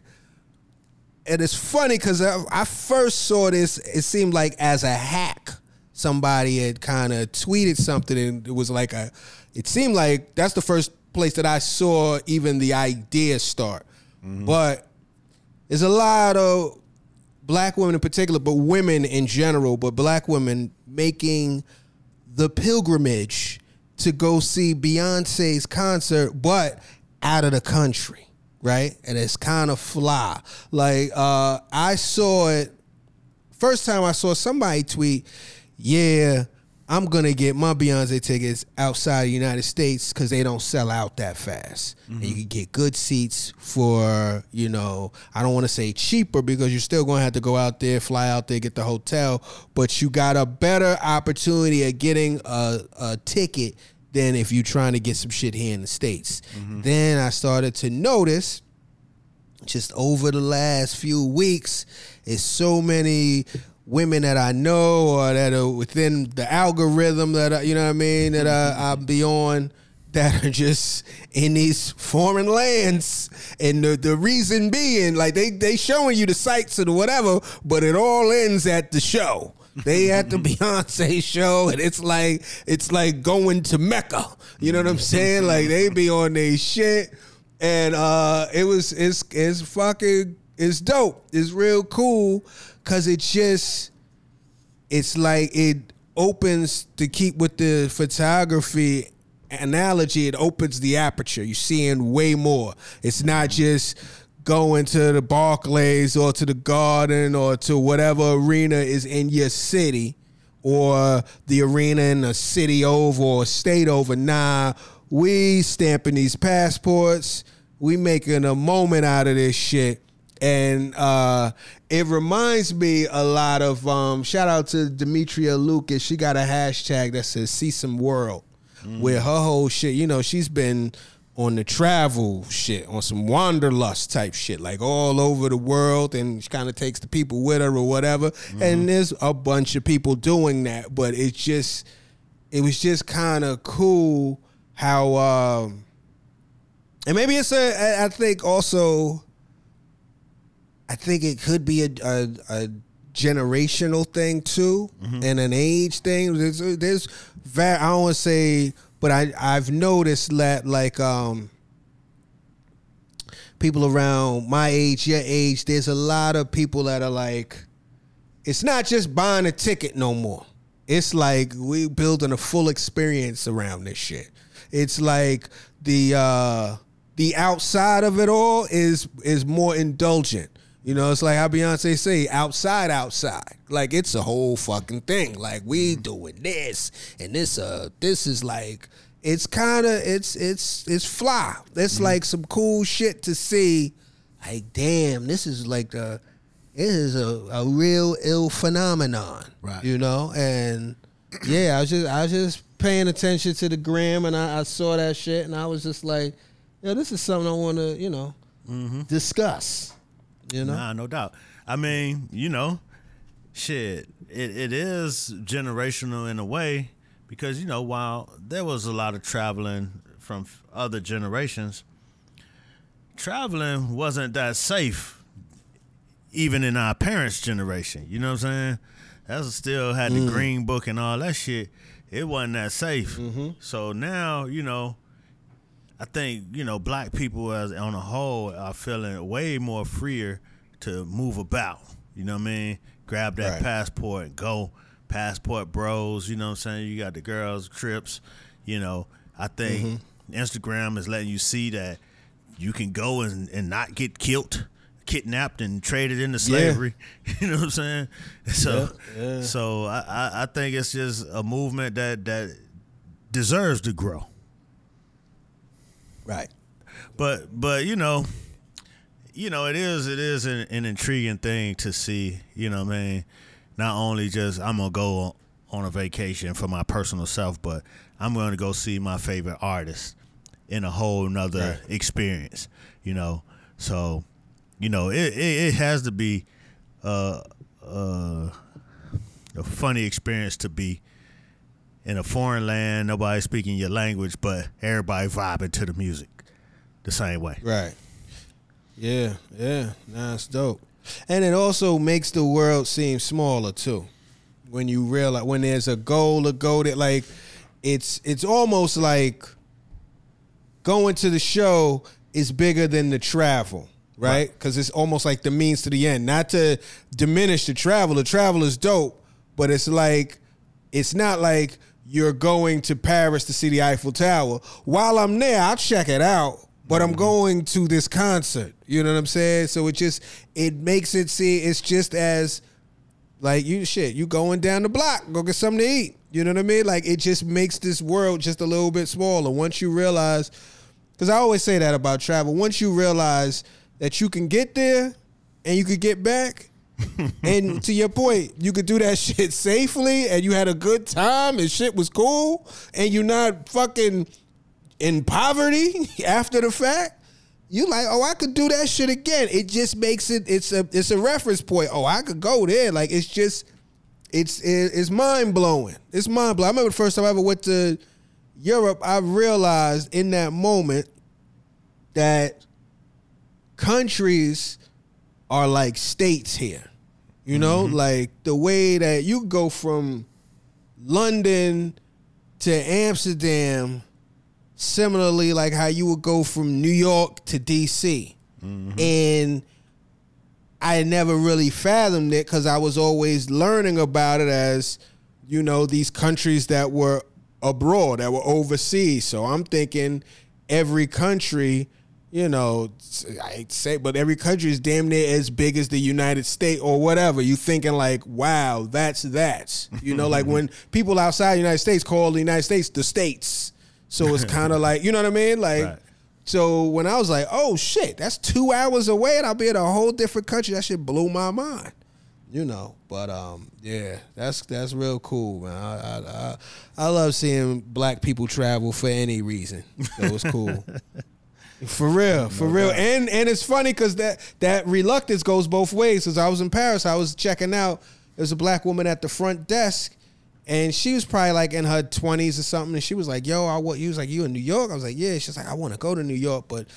and it's funny because I, I first saw this. It seemed like as a hack, somebody had kind of tweeted something, and it was like a. It seemed like that's the first place that I saw even the idea start, mm-hmm. but there's a lot of black women in particular, but women in general, but black women making the pilgrimage to go see Beyonce's concert, but out of the country, right? And it's kind of fly. Like uh, I saw it first time I saw somebody tweet, "Yeah, I'm gonna get my Beyonce tickets outside the United States because they don't sell out that fast. And you can get good seats for, you know, I don't want to say cheaper because you're still gonna have to go out there, fly out there, get the hotel, but you got a better opportunity at getting a, a ticket than if you're trying to get some shit here in the States. Mm-hmm. Then I started to notice just over the last few weeks is so many women that I know or that are within the algorithm that I, you know what I mean that I, I be on that are just in these foreign lands. And the, the reason being like they they showing you the sights or the whatever but it all ends at the show they at the Beyonce show and it's like it's like going to Mecca. You know what I'm saying? Like they be on their shit. And uh it was it's it's fucking it's dope. It's real cool. Because it just it's like it opens to keep with the photography analogy. It opens the aperture. You're seeing way more. It's not just going to the barclays or to the garden or to whatever arena is in your city or the arena in a city over or state over nah we stamping these passports we making a moment out of this shit and uh, it reminds me a lot of um, shout out to Demetria Lucas. She got a hashtag that says "See Some World," where her whole shit. You know, she's been on the travel shit, on some wanderlust type shit, like all over the world, and she kind of takes the people with her or whatever. And there's a bunch of people doing that, but it's just, it was just kind of cool how. Um, and maybe it's a, I think also. I think it could be a a, a generational thing too, and an age thing. There's, there's I don't want to say, but I I've noticed that like um people around my age, your age, there's a lot of people that are like, it's not just buying a ticket no more. It's like we building a full experience around this shit. It's like the uh the outside of it all is is more indulgent. You know, it's like how Beyonce say, outside, outside. Like it's a whole fucking thing. Like we mm-hmm. doing this and this uh this is like it's kinda it's it's it's fly. It's mm-hmm. like some cool shit to see. Like, damn, this is like the it is a, a real ill phenomenon. Right. You know? And yeah, I was just I was just paying attention to the gram and I, I saw that shit and I was just like, yeah, this is something I wanna, you know, mm-hmm. discuss. You know? Nah, no doubt. I mean, you know, shit, it, it is generational in a way because, you know, while there was a lot of traveling from other generations, traveling wasn't that safe even in our parents' generation. You know what I'm saying? That still had the mm. green book and all that shit. It wasn't that safe. Mm-hmm. So now, you know, I think you know black people as on a whole are feeling way more freer to move about. You know what I mean? Grab that Right. passport and go. Passport bros. You know what I'm saying? You got the girls trips. You know, I think mm-hmm. Instagram is letting you see that you can go and, and not get killed, kidnapped, and traded into slavery. You know what I'm saying? So, Yeah, yeah. so I, I, I think it's just a movement that that deserves to grow. Right. But but you know, you know it is it is an, an intriguing thing to see. You know, what I mean, not only just I'm gonna go on a vacation for my personal self, but I'm gonna go see my favorite artist in a whole nother Right. experience. You know, so you know it it, it has to be uh uh a funny experience to be in a foreign land, nobody speaking your language, but everybody vibing to the music the same way. Right. Yeah, yeah. Nah, it's dope. And it also makes the world seem smaller too. When you realize when there's a goal to go that like it's it's almost like going to the show is bigger than the travel, right? Because it's almost like the means to the end. Not to diminish the travel. The travel is dope, but it's like it's not like you're going to Paris to see the Eiffel Tower. While I'm there, I'll check it out. But I'm mm-hmm. going to this concert. You know what I'm saying? So it just it makes it see it's just as like you shit, you going down the block, go get something to eat. You know what I mean? Like it just makes this world just a little bit smaller. Once you realize because I always say that about travel. Once you realize that you can get there and you could get back, and to your point, you could do that shit safely and you had a good time and shit was cool and you're not fucking in poverty after the fact. You like, oh, I could do that shit again. It just makes it. It's a. It's a reference point. Oh, I could go there. Like it's just. It's it's mind blowing. It's mind blowing. I remember the first time I ever went to Europe. I realized in that moment that countries are like states here. You know, mm-hmm. like the way that you go from London to Amsterdam, similarly, like how you would go from New York to DC. Mm-hmm. And I never really fathomed it because I was always learning about it as, you know, these countries that were abroad, that were overseas. So I'm thinking every country, you know, I say, but every country is damn near as big as the United States or whatever. You thinking like, wow, that's that. You know, like when people outside the United States call the United States the states. So it's kind of like, you know what I mean? Like, Right. so when I was like, oh shit, that's two hours away and I'll be in a whole different country, that shit blew my mind. You know, but um, yeah, that's that's real cool, man. I I, I, I love seeing black people travel for any reason. So it's cool. For real, for real, and and it's funny because that that reluctance goes both ways. Because I was in Paris, I was checking out. There's a black woman at the front desk, and she was probably like in her twenties or something. And she was like, "Yo, I what?" You was like, "You in New York?" I was like, "Yeah." She's like, "I want to go to New York, but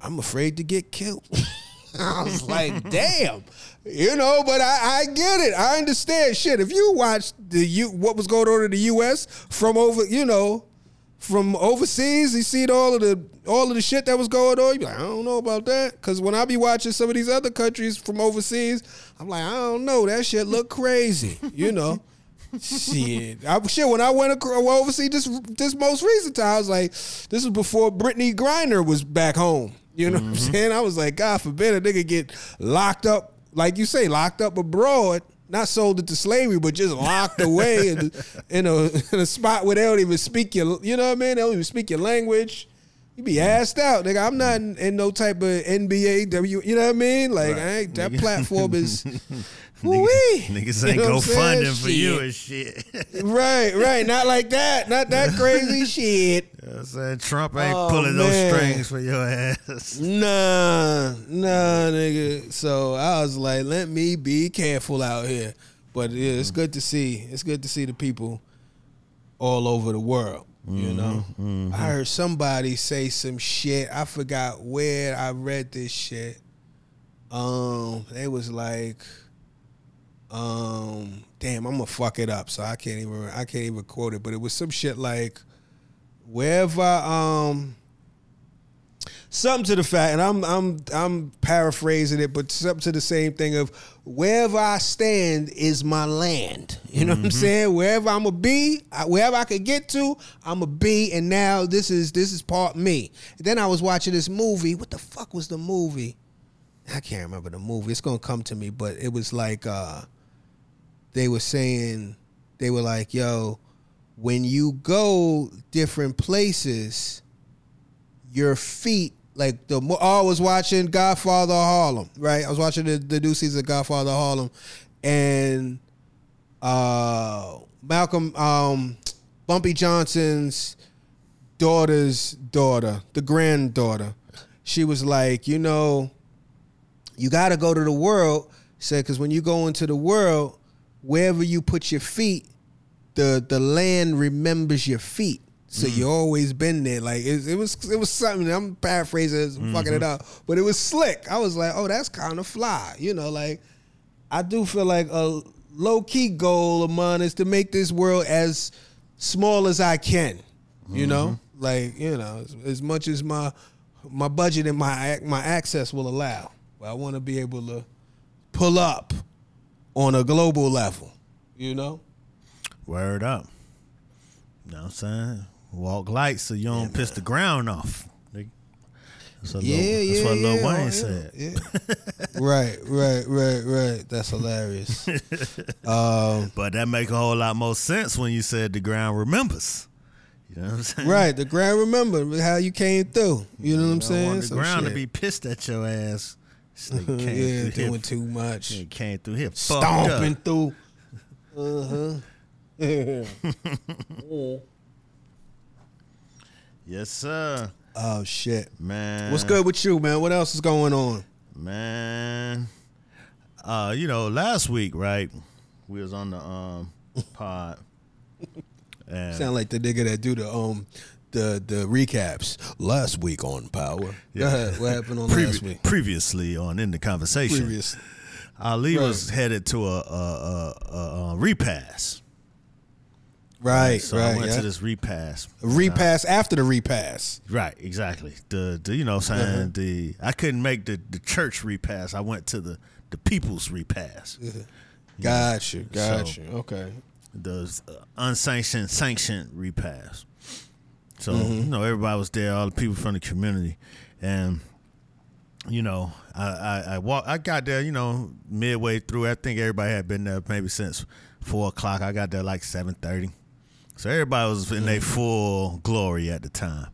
I'm afraid to get killed." I was like, "Damn," you know. But I, I get it. I understand. Shit, if you watch the U, what was going on in the U.S. from over, you know, from overseas, you see all of the all of the shit that was going on. You be like, I don't know about that, because when I be watching some of these other countries from overseas, I'm like, I don't know, that shit look crazy, you know. shit, I, shit. When I went across, overseas this this most recent time, I was like, this was before Brittney Griner was back home. You know what I'm mm-hmm. saying? I was like, God forbid a nigga get locked up, like you say, locked up abroad. Not sold into slavery, but just locked away in, in a in a spot where they don't even speak your, you know what I mean? They don't even speak your language. You be assed out, nigga. I'm not in, in no type of NBA, W. You know what I mean? Like, I ain't, that platform is, Niggas, niggas You ain't know go what I'm funding for you and shit. right, right. Not like that. Not that crazy shit. You know I'm saying Trump ain't Oh, pulling man. those strings for your ass. Nah, nah, nigga. So I was like, let me be careful out here. But yeah, it's mm. good to see. It's good to see the people all over the world. You mm-hmm, know, I mm-hmm. heard somebody say some shit. I forgot where I read this shit. Um, they was like, um, damn, I'm gonna fuck it up, so I can't even I can't even quote it. But it was some shit like, wherever um something to the fact, and I'm I'm I'm paraphrasing it, but something to the same thing of wherever I stand is my land. You know what I'm saying? Wherever I'm gonna be, wherever I could get to, I'm gonna be. And now this is this is part me. And then I was watching this movie. What the fuck was the movie? I can't remember the movie. It's gonna come to me, but it was like uh they were saying they were like, yo, when you go different places, your feet like the oh, I was watching Godfather Harlem, right? I was watching the, the new season of Godfather Harlem, and uh, Malcolm um, Bumpy Johnson's daughter's daughter, the granddaughter, she was like, you know, you got to go to the world. Said because when you go into the world, wherever you put your feet, the the land remembers your feet. So mm. you always been there. Like it, it was it was something. I'm paraphrasing, mm-hmm. fucking it up, but it was slick. I was like, oh, that's kind of fly. You know, like I do feel like a low key goal of mine is to make this world as small as I can. You know, mm-hmm. like you know, as, as much as my my budget and my my access will allow. But I want to be able to pull up on a global level. You know. Word up. You know what I'm saying? Walk light so you don't piss the ground off. That's what Yeah, Lil, yeah, that's what Lil yeah, Wayne yeah, said. yeah. right, right, right, right. That's hilarious. um, But that make a whole lot more sense when you said the ground remembers. You know what I'm saying? right, the ground. Remember how you came through. You know what I'm saying? want the So ground to be pissed at your ass. This nigga came yeah, doing here. too much, Nigga came through here. stomping through. Uh huh. Yes, sir. oh shit. Man. What's good with you, man? What else is going on? Man. Uh, you know, last week, right? We was on the um pod. And Sound like the nigga that do the um the the recaps last week on Power. Yeah. Go ahead. What happened on previ- last week? previously on in the conversation, Previous. Ali Right. was headed to a, a, a, a, repass. Right, so right. I went yeah. to this repass. repass after the repass. Right, exactly. The, the you know what I'm saying Uh-huh. the I couldn't make the, the church repass. I went to the the people's repass. Got you. Got So- you. Okay. The uh, unsanctioned sanctioned repass. So Mm-hmm. you know everybody was there, all the people from the community, and you know I I, I walk I got there you know midway through. I think everybody had been there maybe since four o'clock. I got there like seven thirty. So everybody was in their full glory at the time.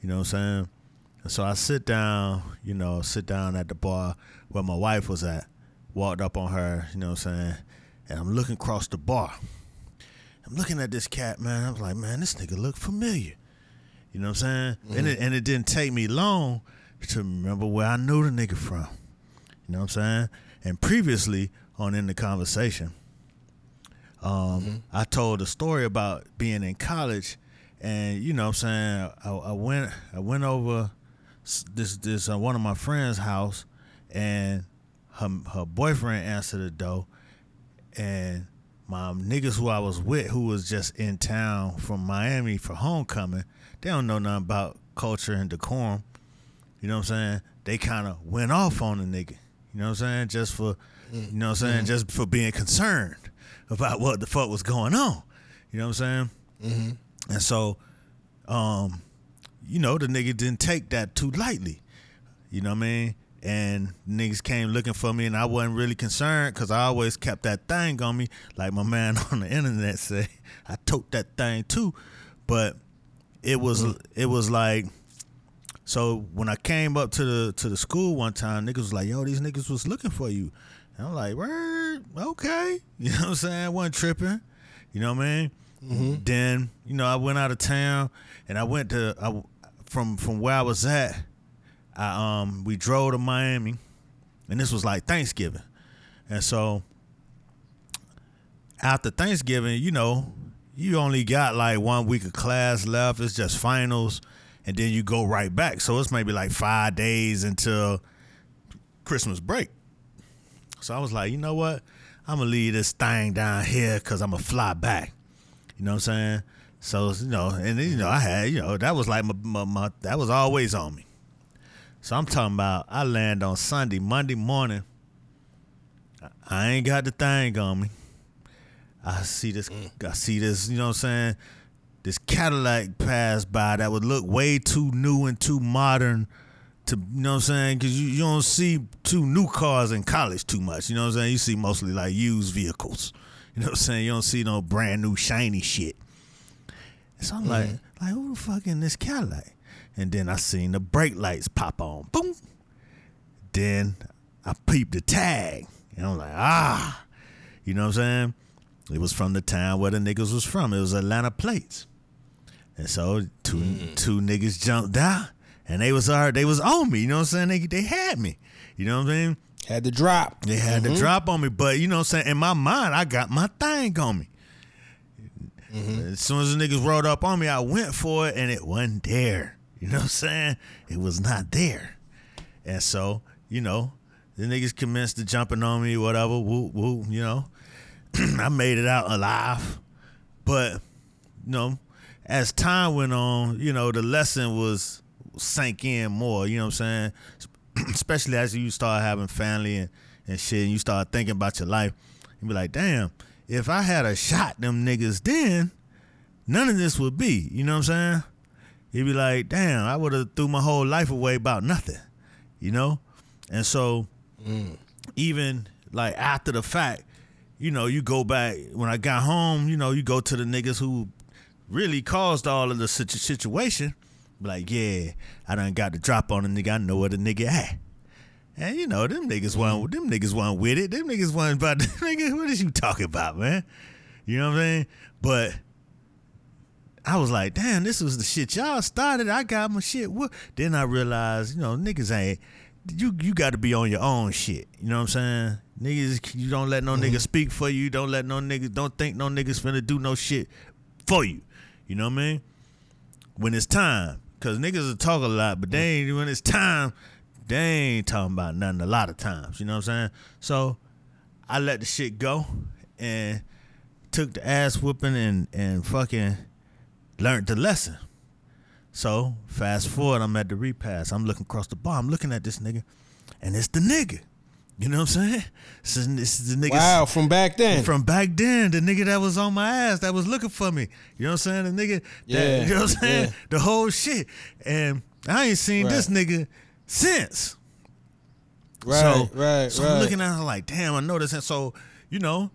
You know what I'm saying? And so I sit down, you know, sit down at the bar where my wife was at, walked up on her, you know what I'm saying? And I'm looking across the bar. I'm looking at this cat, man. I was like, man, this nigga look familiar. You know what I'm saying? And it and it didn't take me long to remember where I knew the nigga from. You know what I'm saying? And previously on in the conversation, um, I told a story about being in college, and you know what I'm saying I, I went I went over this this uh, one of my friends' house, and her her boyfriend answered the door, and my niggas who I was with, who was just in town from Miami for homecoming, they don't know nothing about culture and decorum. You know what I'm saying? They kind of went off on the nigga. You know what I'm saying? Just for, you know what I'm saying? Just for being concerned about what the fuck was going on. You know what I'm saying? And so, um, you know, the nigga didn't take that too lightly. You know what I mean? And niggas came looking for me, and I wasn't really concerned because I always kept that thing on me, like my man on the internet say. I tote that thing too, but it was it was like so when I came up to the to the school one time, niggas was like, "Yo, these niggas was looking for you." And I'm like, "Word, okay." You know what I'm saying? I wasn't tripping. You know what I mean? Then you know I went out of town and I went to I from from where I was at. I um we drove to Miami, and this was like Thanksgiving, and so after Thanksgiving, you know, you only got like one week of class left. It's just finals, and then you go right back. So it's maybe like five days until Christmas break. So I was like, you know what? I'm gonna leave this thing down here because I'm gonna fly back. You know what I'm saying? So you know, and you know, I had you know that was like my, my, my that was always on me. So I'm talking about I land on Sunday, Monday morning. I ain't got the thing on me. I see this. I see this. You know what I'm saying? This Cadillac pass by that would look way too new and too modern. To you know what I'm saying? Because you, you don't see two new cars in college too much. You know what I'm saying? You see mostly like used vehicles. You know what I'm saying? You don't see no brand new shiny shit. So I'm like, like who the fuck in this Cadillac? And then I seen the brake lights pop on. Boom. Then I peeped the tag. And I'm like, ah. You know what I'm saying? It was from the town where the niggas was from. It was Atlanta plates. And so two two niggas jumped out and they was already, they was on me. You know what I'm saying? They they had me. You know what I'm saying? Had to drop. They had Mm-hmm. to drop on me. But you know what I'm saying? In my mind, I got my thing on me. Mm-hmm. As soon as the niggas rolled up on me, I went for it and it wasn't there. You know what I'm saying? It was not there. And so, you know, the niggas commenced to jumping on me, whatever, woo, woo, you know. I made it out alive. But, you know, as time went on, you know, the lesson was sank in more. You know what I'm saying? Especially as you start having family and, and shit, and you start thinking about your life, You be like, damn, if I had a shot them niggas then, none of this would be. You know what I'm saying? You'd be like, damn, I would have threw my whole life away about nothing. You know? And so mm. even like after the fact, you know, you go back when I got home, you know, you go to the niggas who really caused all of the situ- situation. Like, yeah, I done got the drop on a nigga. I know where the nigga at. And you know, them niggas wasn't mm-hmm. them niggas wasn't with it. Them niggas wasn't about the nigga, what is you talking about, man? You know what I'm saying? But I was like, damn, this was the shit y'all started. I got my shit. What? Then I realized, you know, niggas ain't you you got to be on your own shit. You know what I'm saying? Niggas, you don't let no niggas mm-hmm. speak for you. Don't let no niggas, don't think no niggas finna do no shit for you. You know what I mean? When it's time, cause niggas will talk a lot, but they ain't when it's time, they ain't talking about nothing a lot of times. You know what I'm saying? So I let the shit go and took the ass whooping and and fucking learned the lesson. So fast forward, I'm at the repass. I'm looking across the bar. I'm looking at this nigga, and it's the nigga. You know what I'm saying? This is, this is the nigga Wow, from back then. from back then, the nigga that was on my ass, that was looking for me. You know what I'm saying? The nigga, that, Yeah, you know what I'm saying? yeah. The whole shit. And I ain't seen this nigga since. right, so, right, so right. I'm looking at her like, damn, I know this. And so, you know,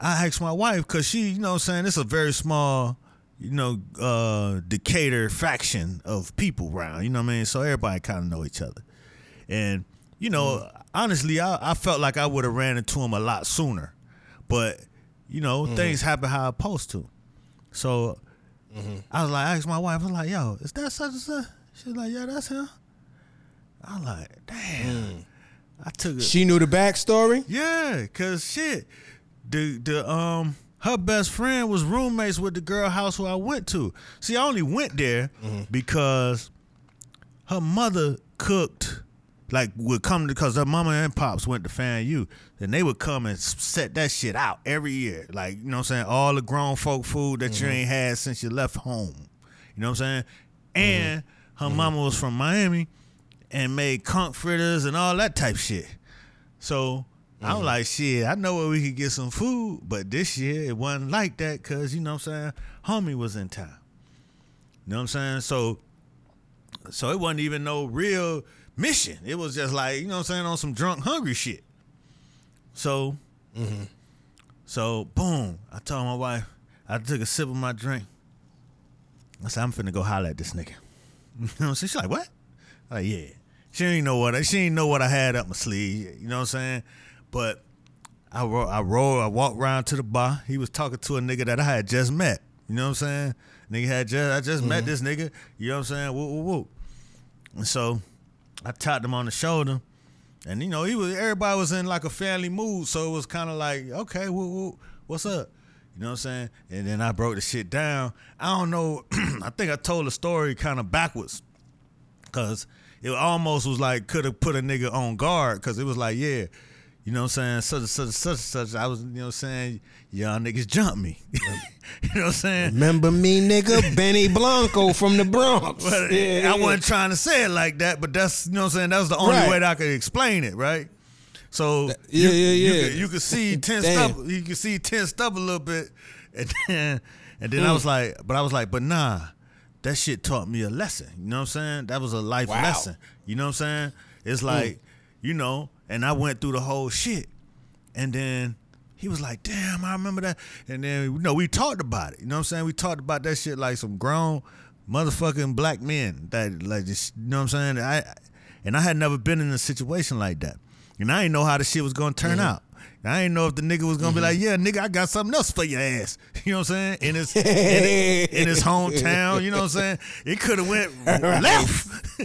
I asked my wife because she, you know what I'm saying, it's a very small, you know, uh, Decatur faction of people around. You know what I mean? So everybody kind of know each other. And, you know, Mm. honestly, I, I felt like I would have ran into him a lot sooner. But, you know, Mm-hmm. things happen how I'm supposed to. So Mm-hmm. I was like, I asked my wife, I was like, yo, is that such and such? She was like, yeah, that's him. I was like, damn. I took it. she knew the backstory. Yeah, cause shit, the the um her best friend was roommates with the girl house who I went to. See, I only went there mm-hmm. because her mother cooked. Like would come to because her mama and pops went to FAMU, and they would come and set that shit out every year. Like you know what I'm saying, all the grown folk food that you mm-hmm. ain't had since you left home. You know what I'm saying? Mm-hmm. And her mama was from Miami and made conch fritters and all that type shit. So I was like, shit, I know where we could get some food, but this year it wasn't like that because, you know what I'm saying, homie was in town. You know what I'm saying? So so it wasn't even no real mission. It was just like, you know what I'm saying, on some drunk hungry shit. So mm-hmm. so boom, I told my wife, I took a sip of my drink. I said, I'm finna go holler at this nigga. You know what I'm saying? She's like, what? I'm like, yeah. She ain't know what I she ain't know what I had up my sleeve. You know what I'm saying? But I ro- I roll, I walked around to the bar. He was talking to a nigga that I had just met. You know what I'm saying? Nigga had just I just met mm-hmm. this nigga. You know what I'm saying? Whoop whoop whoop. And so I tapped him on the shoulder. And you know, he was everybody was in like a family mood, so it was kind of like, okay, whoop, whoop, what's up? You know what I'm saying? And then I broke the shit down. I don't know. I think I told the story kind of backwards, cause it almost was like could have put a nigga on guard, cause it was like, yeah, you know what I'm saying? Such and such and such and such. I was, you know what I'm saying? Y'all niggas jumped me. you know what I'm saying? Remember me, nigga? Benny Blanco from the Bronx. But Yeah, I wasn't trying to say it like that, but that's you know what I'm saying. That was the only Right. way that I could explain it, right? So yeah, you, yeah, You yeah. could, you could see tensed up. You could see tensed up a little bit, and then and then I mm. was like, but I was like, but nah, that shit taught me a lesson. You know what I'm saying? That was a life Wow. lesson. You know what I'm saying? It's mm. like you know, and I went through the whole shit, and then. He was like, "Damn, I remember that." And then, you know, we talked about it. You know what I'm saying? We talked about that shit like some grown motherfucking black men that like just you know what I'm saying? I and I had never been in a situation like that. And I didn't know how the shit was gonna turn mm-hmm. out. I didn't know if the nigga was gonna be mm-hmm. like, yeah, nigga, I got something else for your ass. You know what I'm saying? In his in, his- in his hometown, you know what I'm saying? It could have went left.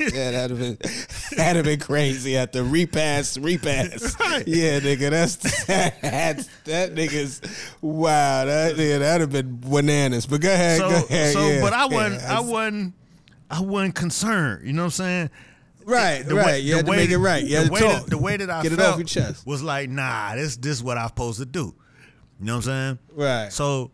Yeah, that'd have been that'd have been crazy at the repass, repass. Right. Yeah, nigga, that's that's that nigga's wow. That nigga, that'd have been bananas. But go ahead, so go ahead. so yeah, but I wasn't I that's- wasn't I wasn't concerned. You know what I'm saying? Right, the right. way- you the had to make it that- right. You the way talk. that, the way that I get it off your chest. was like, nah, this this what I'm supposed to do. You know what I'm saying? Right. So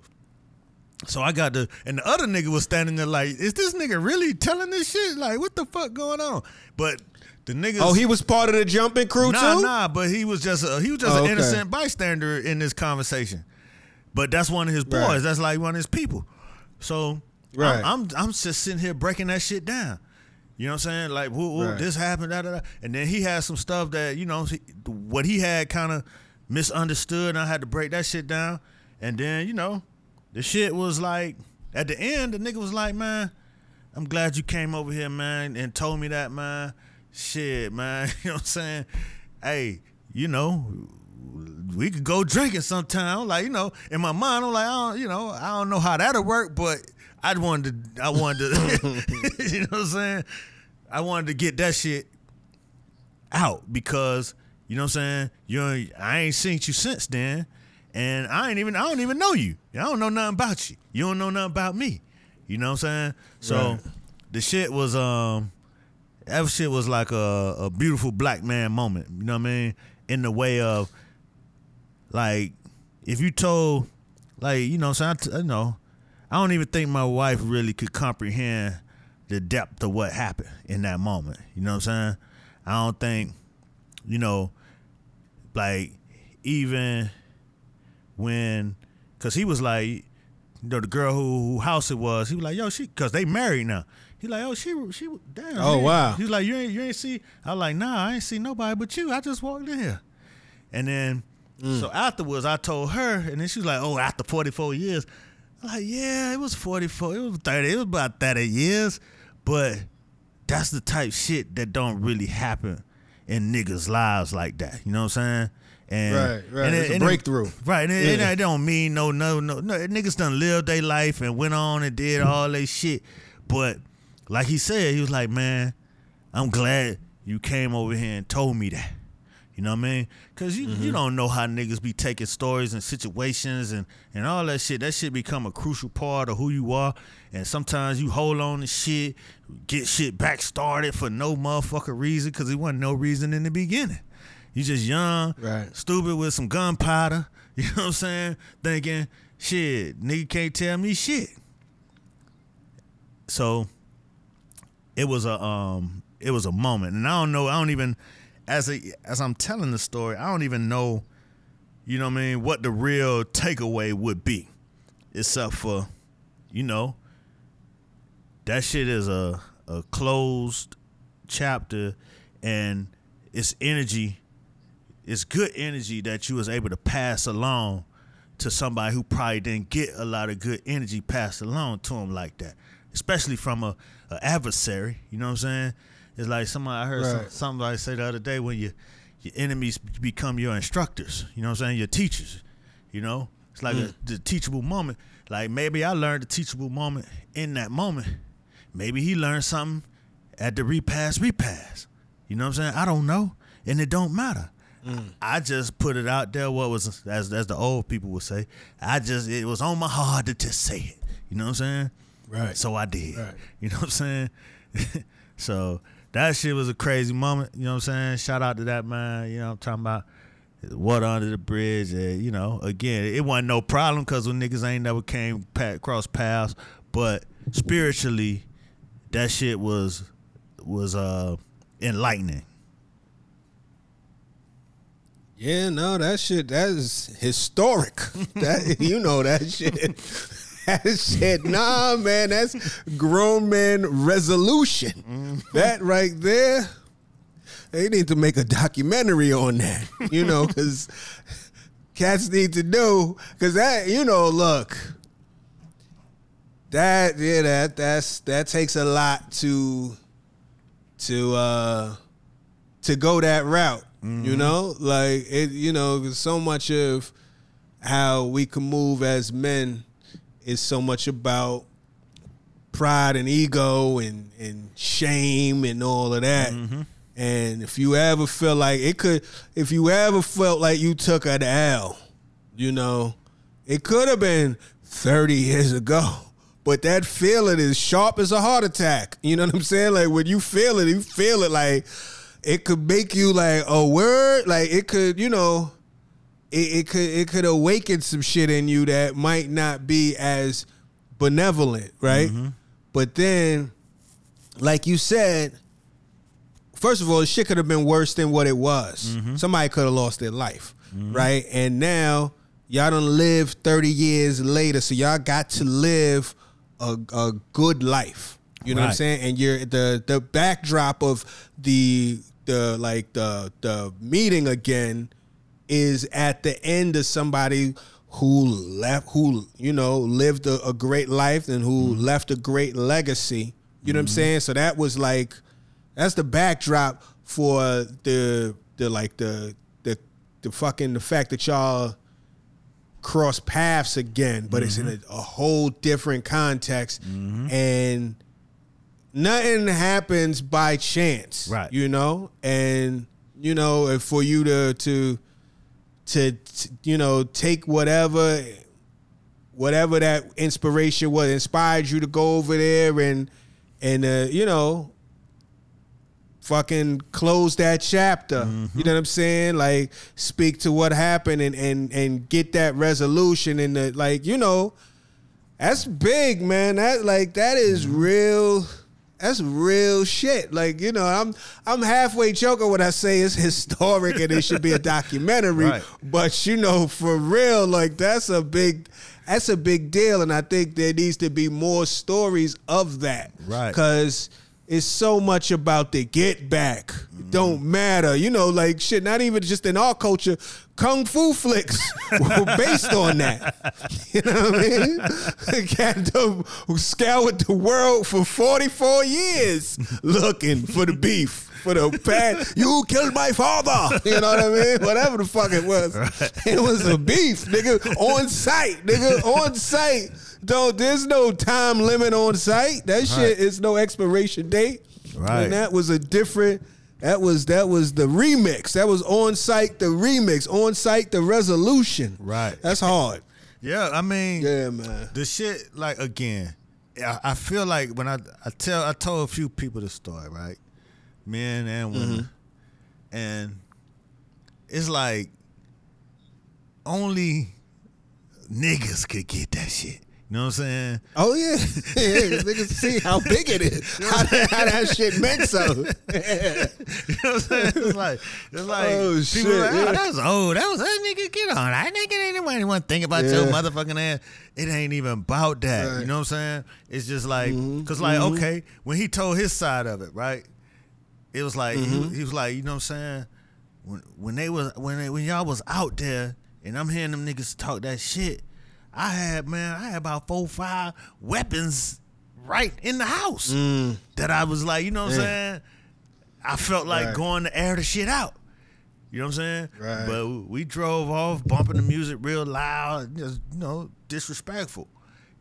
So I got the and the other nigga was standing there like, is this nigga really telling this shit? Like, what the fuck going on? But the nigga. Oh, he was part of the jumping crew nah, too. nah. But he was just a, he was just Oh, an okay. innocent bystander in this conversation. But that's one of his boys. Right. That's like one of his people. So Right. I'm, I'm I'm just sitting here breaking that shit down. You know what I'm saying? Like, whoa, whoa, Right. this happened, da, da, da. and then he had some stuff that you know what he had kind of misunderstood, and I had to break that shit down. And then you know, the shit was like at the end, the nigga was like, man, I'm glad you came over here, man, and told me that, man. Shit, man. You know what I'm saying? Hey, you know, we could go drinking sometime. Like, you know, in my mind, I'm like, I don't, you know, I don't know how that'll work, but I wanted to, I wanted to, you know what I'm saying? I wanted to get that shit out because, you know what I'm saying? You I ain't seen you since then. And I ain't even, I don't even know you. I don't know nothing about you. You don't know nothing about me. You know what I'm saying? So Right. the shit was, um, that shit was like a, a beautiful black man moment. You know what I mean? In the way of like, if you told, like, you know, what I'm saying, I t- you know, I don't even think my wife really could comprehend the depth of what happened in that moment. You know what I'm saying? I don't think, you know, like even when, cause he was like, you know, the girl who, who house it was, he was like, yo, she, cause they married now. He like, oh, she, she, damn. Oh, ain't- wow. He's like, you ain't, you ain't see. I was like, nah, I ain't see nobody but you. I just walked in here, and then mm. so afterwards, I told her, and then she was like, oh, after 44 years. Like, yeah, it was 44. It was 30. It was about 30 years, but that's the type shit that don't really happen in niggas' lives like that. You know what I'm saying? And, Right, right. and It's a and breakthrough. right. And it, Yeah. it don't mean no, no, no, no. Niggas done lived their life and went on and did all they shit. But like he said, he was like, man, I'm glad you came over here and told me that. You know what I mean? Cause you, Mm-hmm. you don't know how niggas be taking stories and situations and, and all that shit. That shit become a crucial part of who you are. And sometimes you hold on to shit, get shit back started for no motherfucking reason, cause it wasn't no reason in the beginning. You just young, Right. stupid with some gunpowder. You know what I'm saying? Thinking, shit, nigga can't tell me shit. So it was a um it was a moment. And I don't know, I don't even as a as I'm telling the story, I don't even know, you know what I mean, what the real takeaway would be. Except for, you know, that shit is a a closed chapter and it's energy it's good energy that you was able to pass along to somebody who probably didn't get a lot of good energy passed along to them like that, especially from a, a adversary. You know what I'm saying? It's like somebody I heard some, Right. somebody say the other day when you your enemies become your instructors. You know what I'm saying? Your teachers. You know, it's like hmm. a, the teachable moment. Like maybe I learned the teachable moment in that moment. Maybe he learned something at the repass repass. You know what I'm saying? I don't know, and it don't matter. Hmm. I just put it out there. What was as as the old people would say? I just it was on my heart to just say it. You know what I'm saying? Right. So I did. Right. You know what I'm saying? so that shit was a crazy moment. You know what I'm saying? Shout out to that man. You know what I'm talking about. Water under the bridge. And, you know, again, it wasn't no problem because when niggas ain't never came pa- cross paths. But spiritually, that shit was was uh enlightening. Yeah, no, that shit that is historic. that you know that shit. That shit, nah, man, that's grown man resolution. That right there, they need to make a documentary on that. You know, because cats need to know. Because that, you know, look, that yeah, that that's that takes a lot to to uh to go that route. You know, like it. You know, so much of how we can move as men is so much about pride and ego and and shame and all of that. Mm-hmm. And if you ever feel like it could, if you ever felt like you took an L, you know, it could have been 30 years ago. But that feeling is sharp as a heart attack. You know what I'm saying? Like when you feel it, you feel it like it could make you like a word. Like it could, you know, it, it could it could awaken some shit in you that might not be as benevolent, right? Mm-hmm. But then, like you said, first of all, shit could have been worse than what it was. Mm-hmm. Somebody could have lost their life, mm-hmm. right? And now y'all don't live 30 years later, so y'all got to live a, a good life. You know what I'm saying? And you're the the backdrop of the the like the the meeting again is at the end of somebody who left who you know lived a, a great life and who mm-hmm. left a great legacy. You know what i'm mm-hmm. saying? So that was like that's the backdrop for the the like the the the fucking the fact that y'all cross paths again but it's in mm-hmm. a, a whole different context. And nothing happens by chance Right. you know? And you know if for you to to to, t- you know take whatever whatever that inspiration was inspired you to go over there and and uh, you know fucking close that chapter. You know what i'm saying? Like speak to what happened and and and get that resolution and the like you know that's big man. That like that is real that's real shit. Like you know, I'm I'm halfway joking when I say it's historic and it should be a documentary. Right. But you know, for real, like that's a big that's a big deal, and I think there needs to be more stories of that. Right. Because it's so much about the get back. It don't mm. matter. You know, like shit, not even just in our culture, kung fu flicks were based on that. You know what I mean? Cat done scoured the world for 44 years looking for the beef. For the bad, you killed my father. You know what I mean? Whatever the fuck it was, it was a beef, nigga, on site, nigga, on site. Don't there's no time limit on site. That shit is no expiration date. Right. And that was a different. That was that was the remix. That was on site the remix. On site the resolution. Right. That's hard. Yeah, I mean, Yeah, man. the shit like again I, I feel like when I I tell I told a few people the story right men and women Mm-hmm. and it's like only niggas could get that shit you know what I'm saying Oh yeah, yeah. Niggas see how big it is. How that, how that shit meant so. you know what I'm saying it's like it's like Oh, people shit, like, yeah. oh, that was old that was that nigga get on that nigga ain't nobody want to think about your motherfucking ass it ain't even about that Right. Mm-hmm. you know what I'm saying it's just like cause like okay when he told his side of it right it was like Mm-hmm. he, he was like you know what I'm saying when when they was when they, when y'all was out there and I'm hearing them niggas talk that shit I had man I had about four five weapons right in the house that I was like you know what I'm Mm. Yeah. saying I felt like Right. going to air the shit out. You know what I'm saying? Right. But we drove off, bumping the music real loud, just you know, disrespectful.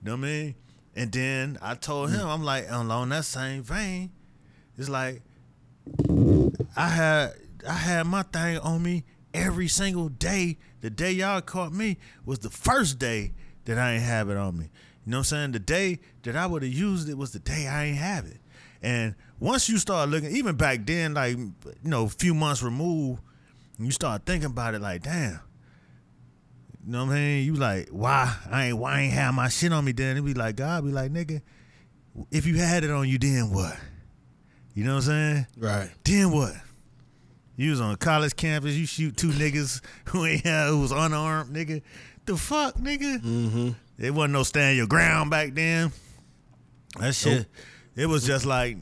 You know what I mean? And then I told him, I'm like, along that same vein, it's like I had I had my thing on me every single day. The day y'all caught me was the first day that I ain't have it on me. You know what I'm saying? The day that I would have used it was the day I ain't have it. And once you start looking, even back then, like you know, a few months removed, and you start thinking about it, like, damn. You know what I mean? You like, why I ain't why I ain't have my shit on me then? It be like, God be like, nigga, if you had it on you, then what? You know what I'm saying? Right. Then what? You was on a college campus, you shoot two niggas who ain't have, who was unarmed, nigga. The fuck, nigga? Mm-hmm. It wasn't no stand your ground back then. That shit, it was just like,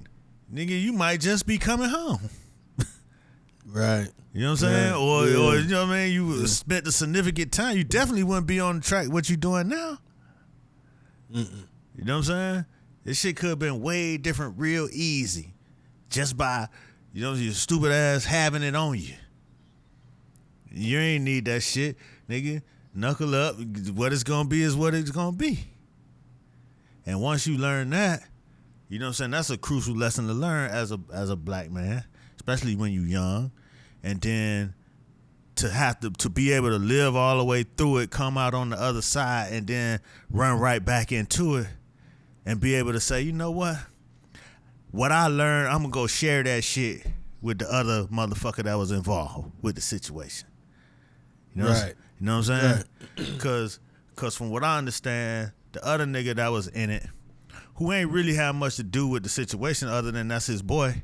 nigga, you might just be coming home. Right. You know what I'm saying? Yeah, Or, yeah. or you know what I mean? You spent a significant time. You definitely wouldn't be on the track what you doing now. You know what I'm saying? This shit could have been way different, real easy, just by you know your stupid ass having it on you. You ain't need that shit, nigga. Knuckle up. What it's gonna be is what it's gonna be. And once you learn that, you know what I'm saying? That's a crucial lesson to learn as a as a black man, especially when you're young. And then to have to to be able to live all the way through it, come out on the other side, and then run right back into it, and be able to say, you know what? What I learned, I'm gonna go share that shit with the other motherfucker that was involved with the situation. You know, what I'm- Right. You know what I'm saying? Because, cause from what I understand, the other nigga that was in it, who ain't really had much to do with the situation other than that's his boy.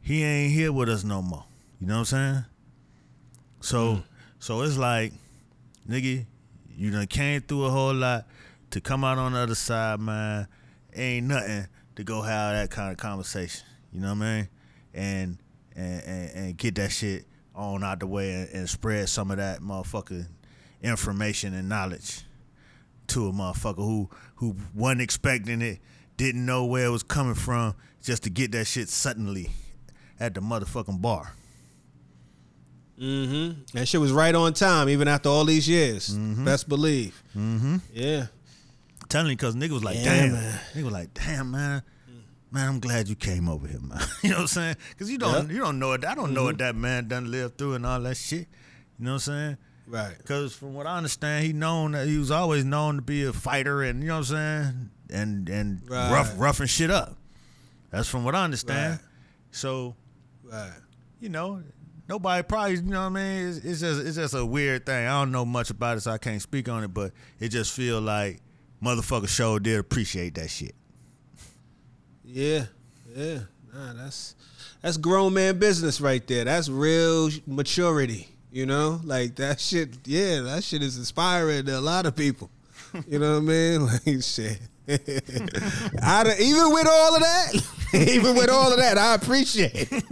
He ain't here with us no more. You know what I'm saying? So mm. so it's like, nigga, you done came through a whole lot to come out on the other side, man. Ain't nothing to go have that kind of conversation. You know what I mean? And and and, and get that shit on out the way and, and spread some of that motherfucking information and knowledge to a motherfucker who who wasn't expecting it, didn't know where it was coming from, just to get that shit suddenly at the motherfucking bar. Mm-hmm. That shit was right on time, even after all these years. Mm-hmm. Best believe. Mm-hmm. Yeah. Telling you, cause nigga was like, Yeah, damn, man. nigga was like, damn, man, man, I'm glad you came over here, man. you know what I'm saying? Cause you don't, Yeah. you don't know it. I don't know what mm-hmm. that man done lived through and all that shit. You know what I'm saying? Right. Cause from what I understand, he known that he was always known to be a fighter, and you know what I'm saying, and and Right. rough roughing shit up. That's from what I understand. Right. So Right. you know, nobody probably, you know what I mean? It's, it's just it's just a weird thing. I don't know much about it, so I can't speak on it, but it just feel like motherfucker show did appreciate that shit. Yeah. Yeah. Nah, that's that's grown man business right there. That's real maturity. You know, like that shit. Yeah, that shit is inspiring to a lot of people. You know what I mean? Like shit. I even with all of that, even with all of that, I appreciate. It.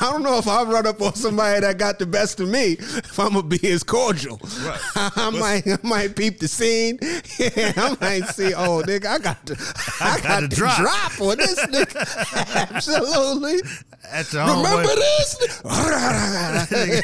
I don't know if I run up on somebody that got the best of me. If I'm gonna be as cordial, Right. I might, I might peep the scene. Yeah, I might see. Oh, nigga, I got the, I got, got the drop. drop. on this nigga. Absolutely. At your Remember homeboy- this?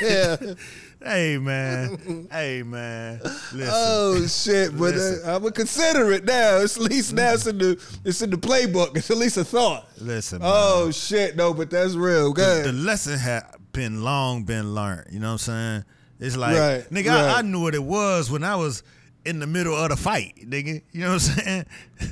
yeah. Hey man, hey man, listen. Oh shit! But uh, I would consider it now. It's at least now it's in the it's in the playbook. It's at least a thought. listen, man. Oh shit! No, but that's real. Good. the lesson had been long been learned. You know what I'm saying? It's like, Right, nigga, I, I knew what it was when I was in the middle of the fight, nigga. You know what I'm saying?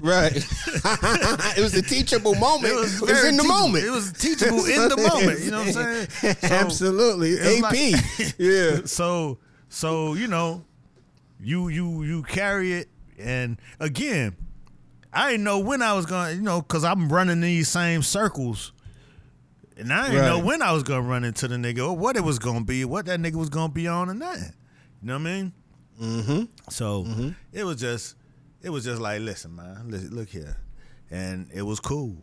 right. it was a teachable moment. It was, very in the teachable. moment. It was teachable in the moment. You know what I'm saying? So- Absolutely. AP. like- yeah. so so you know you you you carry it and again i didn't know when i was gonna you know because i'm running these same circles and i didn't know when i was gonna run into the nigga or what it was gonna be what that nigga was gonna be on or nothing you know what i mean mm-hmm so it was just it was just like listen man listen, look here and it was cool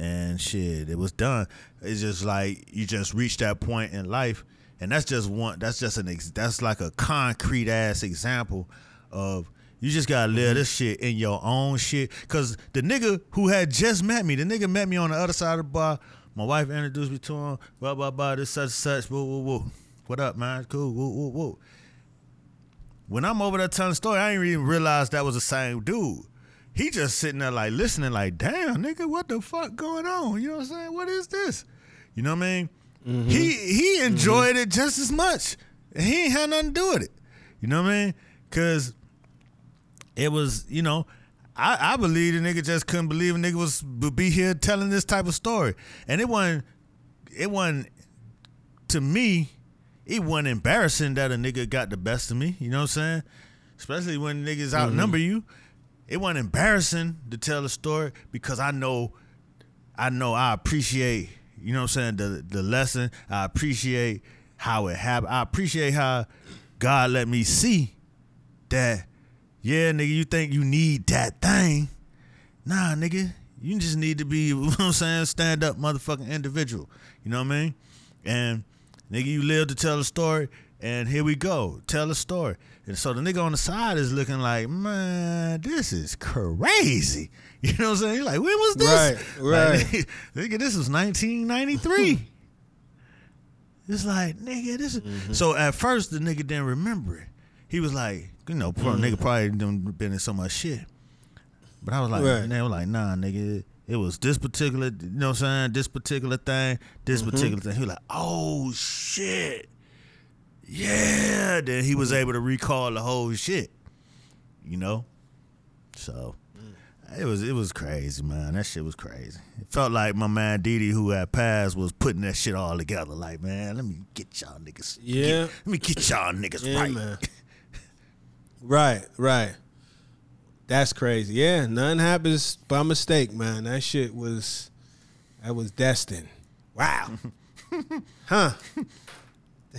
and shit, it was done. It's just like you just reached that point in life, and that's just one. That's just an. Ex, that's like a concrete ass example of you just gotta live this shit in your own shit. Cause the nigga who had just met me, the nigga met me on the other side of the bar. My wife introduced me to him. Blah blah blah. This such such. Woo woo woo. What up, man? Cool. Woo woo woo. When I'm over there telling the story, I ain't even realize that was the same dude. He just sitting there like listening, like, damn, nigga, what the fuck going on? You know what I'm saying? What is this? You know what I mean? Mm-hmm. He he mm-hmm. enjoyed it just as much. And he ain't had nothing to do with it. You know what I mean? Cause it was, you know, I, I believe the nigga just couldn't believe a nigga was would be here telling this type of story. And it wasn't it wasn't to me, it wasn't embarrassing that a nigga got the best of me. You know what I'm saying? Especially when niggas mm-hmm. outnumber you. It wasn't embarrassing to tell a story because I know I know I appreciate, you know what I'm saying, the the lesson. I appreciate how it happened. I appreciate how God let me see that, yeah, nigga, you think you need that thing. Nah, nigga, you just need to be, you know what I'm saying, stand up motherfucking individual. You know what I mean? And nigga, you live to tell a story, and here we go. Tell a story. And so the nigga on the side is looking like, man, this is crazy. You know what I'm saying? He's like, when was this? Right, right. Like, nigga, this was 1993. it's like, nigga, this is. Mm-hmm. So at first, the nigga didn't remember it. He was like, you know, poor Mm-hmm. nigga probably done been in so much shit. But I was like, Right. they were like, nah, nigga, it was this particular, you know what I'm saying? This particular thing, this Mm-hmm. particular thing. He was like, oh shit. Yeah. Then he was able to recall the whole shit. You know? So it was it was crazy, man. That shit was crazy. It felt like my man Didi who had passed was putting that shit all together. Like, man, let me get y'all niggas. Yeah. get- let me get y'all niggas Yeah, right. man. Right, right. That's crazy. Yeah, nothing happens by mistake, man. That shit was that was destined. Wow. huh.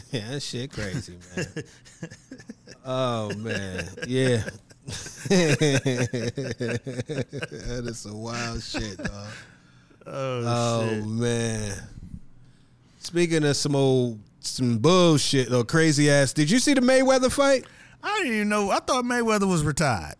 Yeah, that shit crazy, man. Oh man. Yeah. that is some wild shit, dog. Oh, Oh shit. man. Speaking of some old some bullshit or crazy ass, did you see the Mayweather fight? I didn't even know. I thought Mayweather was retired.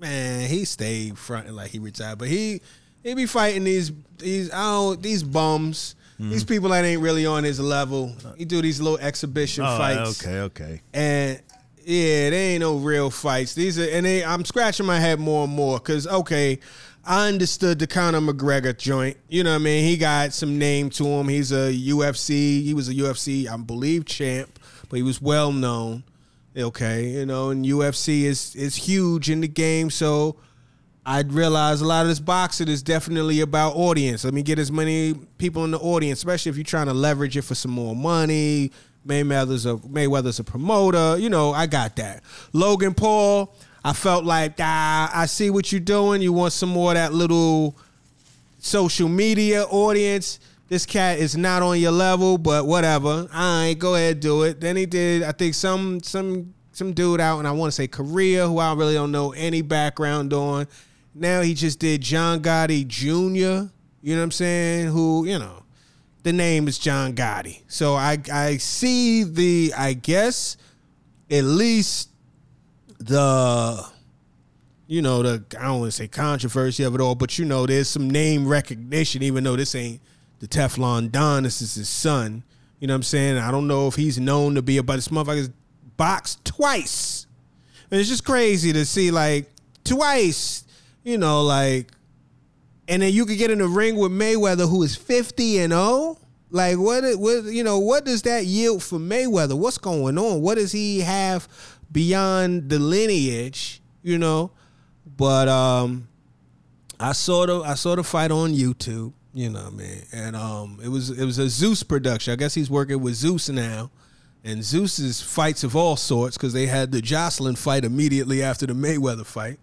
Man, he stayed fronting like he retired, but he he be fighting these these I don't these bums. Mm-hmm. These people that ain't really on his level. He do these little exhibition Oh, fights. okay, okay. And yeah, they ain't no real fights. These are, and they, I'm scratching my head more and more because okay, I understood the Conor McGregor joint. You know what I mean? He got some name to him. He's a UFC. He was a UFC, I believe, champ, but he was well known. Okay, you know, and UFC is is huge in the game, so. I'd realize a lot of this boxing is definitely about audience. Let me get as many people in the audience, especially if you're trying to leverage it for some more money. Mayweather's a Mayweather's a promoter. You know, I got that. Logan Paul, I felt like ah, I see what you're doing. You want some more of that little social media audience. This cat is not on your level, but whatever. Right, go ahead, do it. Then he did, I think some some some dude out, and I want to say Korea, who I really don't know any background on. Now he just did John Gotti Jr. You know what I'm saying? Who you know, the name is John Gotti. So I I see the I guess at least the you know, the I don't want to say controversy of it all, but you know, there's some name recognition, even though this ain't the Teflon Don, this is his son. You know what I'm saying? I don't know if he's known to be about this motherfucker's boxed twice. And it's just crazy to see like twice, you know, like and then you could get in the ring with Mayweather who is 50 and 0. Like what what you know, what does that yield for Mayweather? What's going on? What does he have beyond the lineage, you know? But um I saw the I saw the fight on YouTube, you know what I mean? And um it was it was a Zeus production. I guess he's working with Zeus now. And Zeus's fights of all sorts because they had the Jocelyn fight immediately after the Mayweather fight.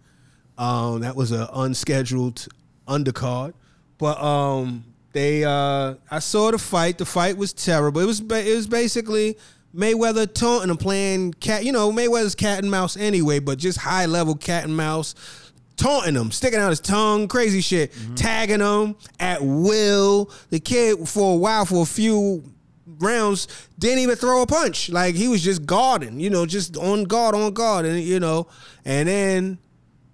Um, that was an unscheduled undercard, but um, they uh, I saw the fight. The fight was terrible. It was it was basically Mayweather taunting him, playing cat. You know Mayweather's cat and mouse anyway, but just high level cat and mouse. Taunting him, sticking out his tongue, crazy shit, mm-hmm. tagging him at will. The kid, for a while, for a few rounds didn't even throw a punch. Like he was just guarding, you know, just on guard, on guard, and you know, and then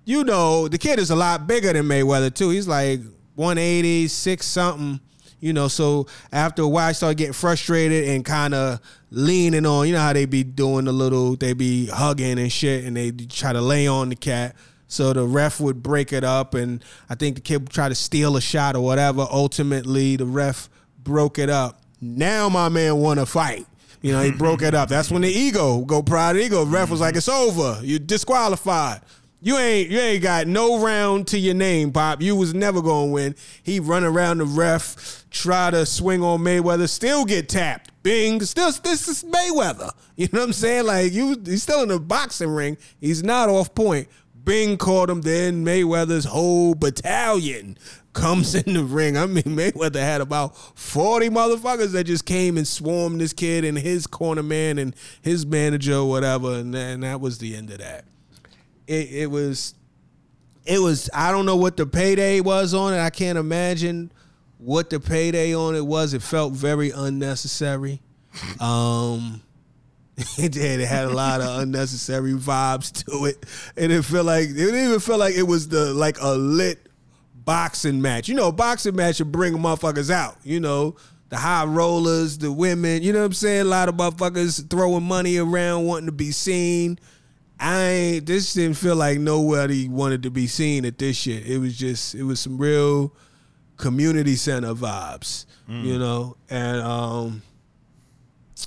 you know the kid is a lot bigger than Mayweather too. He's like 186 something, you know. So after a while, I started getting frustrated and kind of leaning on. You know how they be doing the little, they be hugging and shit, and they try to lay on the cat. So the ref would break it up, and I think the kid would try to steal a shot or whatever. Ultimately, the ref broke it up. Now my man want to fight. You know, he broke it up. That's when the ego go pride ego. Ref was like, "It's over. You disqualified. You ain't you ain't got no round to your name, Pop. You was never gonna win." He run around the ref, try to swing on Mayweather, still get tapped. Bing, still this is Mayweather. You know what I'm saying? Like you, he's still in the boxing ring. He's not off point. Bing caught him. Then Mayweather's whole battalion comes in the ring. I mean, Mayweather had about 40 motherfuckers that just came and swarmed this kid and his corner man and his manager or whatever. And, then that was the end of that. It, it was, it was, I don't know what the payday was on it. I can't imagine what the payday on it was. It felt very unnecessary. Um, it did. It had a lot of unnecessary vibes to it, and it felt like it didn't even feel like it was the like a lit boxing match. You know, a boxing match would bring motherfuckers out. You know, the high rollers, the women. You know what I'm saying? A lot of motherfuckers throwing money around, wanting to be seen. I ain't. This didn't feel like nobody wanted to be seen at this shit. It was just. It was some real community center vibes. You know, and um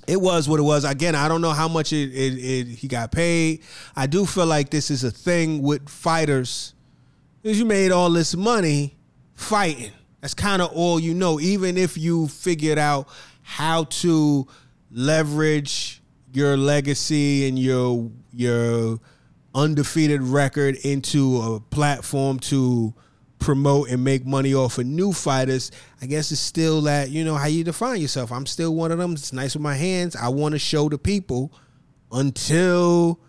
it was what it was. Again, I don't know how much it, it, it he got paid. I do feel like this is a thing with fighters. Is you made all this money fighting. That's kind of all you know. Even if you figured out how to leverage your legacy and your your undefeated record into a platform to promote and make money off of new fighters, I guess it's still that, you know, how you define yourself. I'm still one of them. It's nice with my hands. I want to show the people until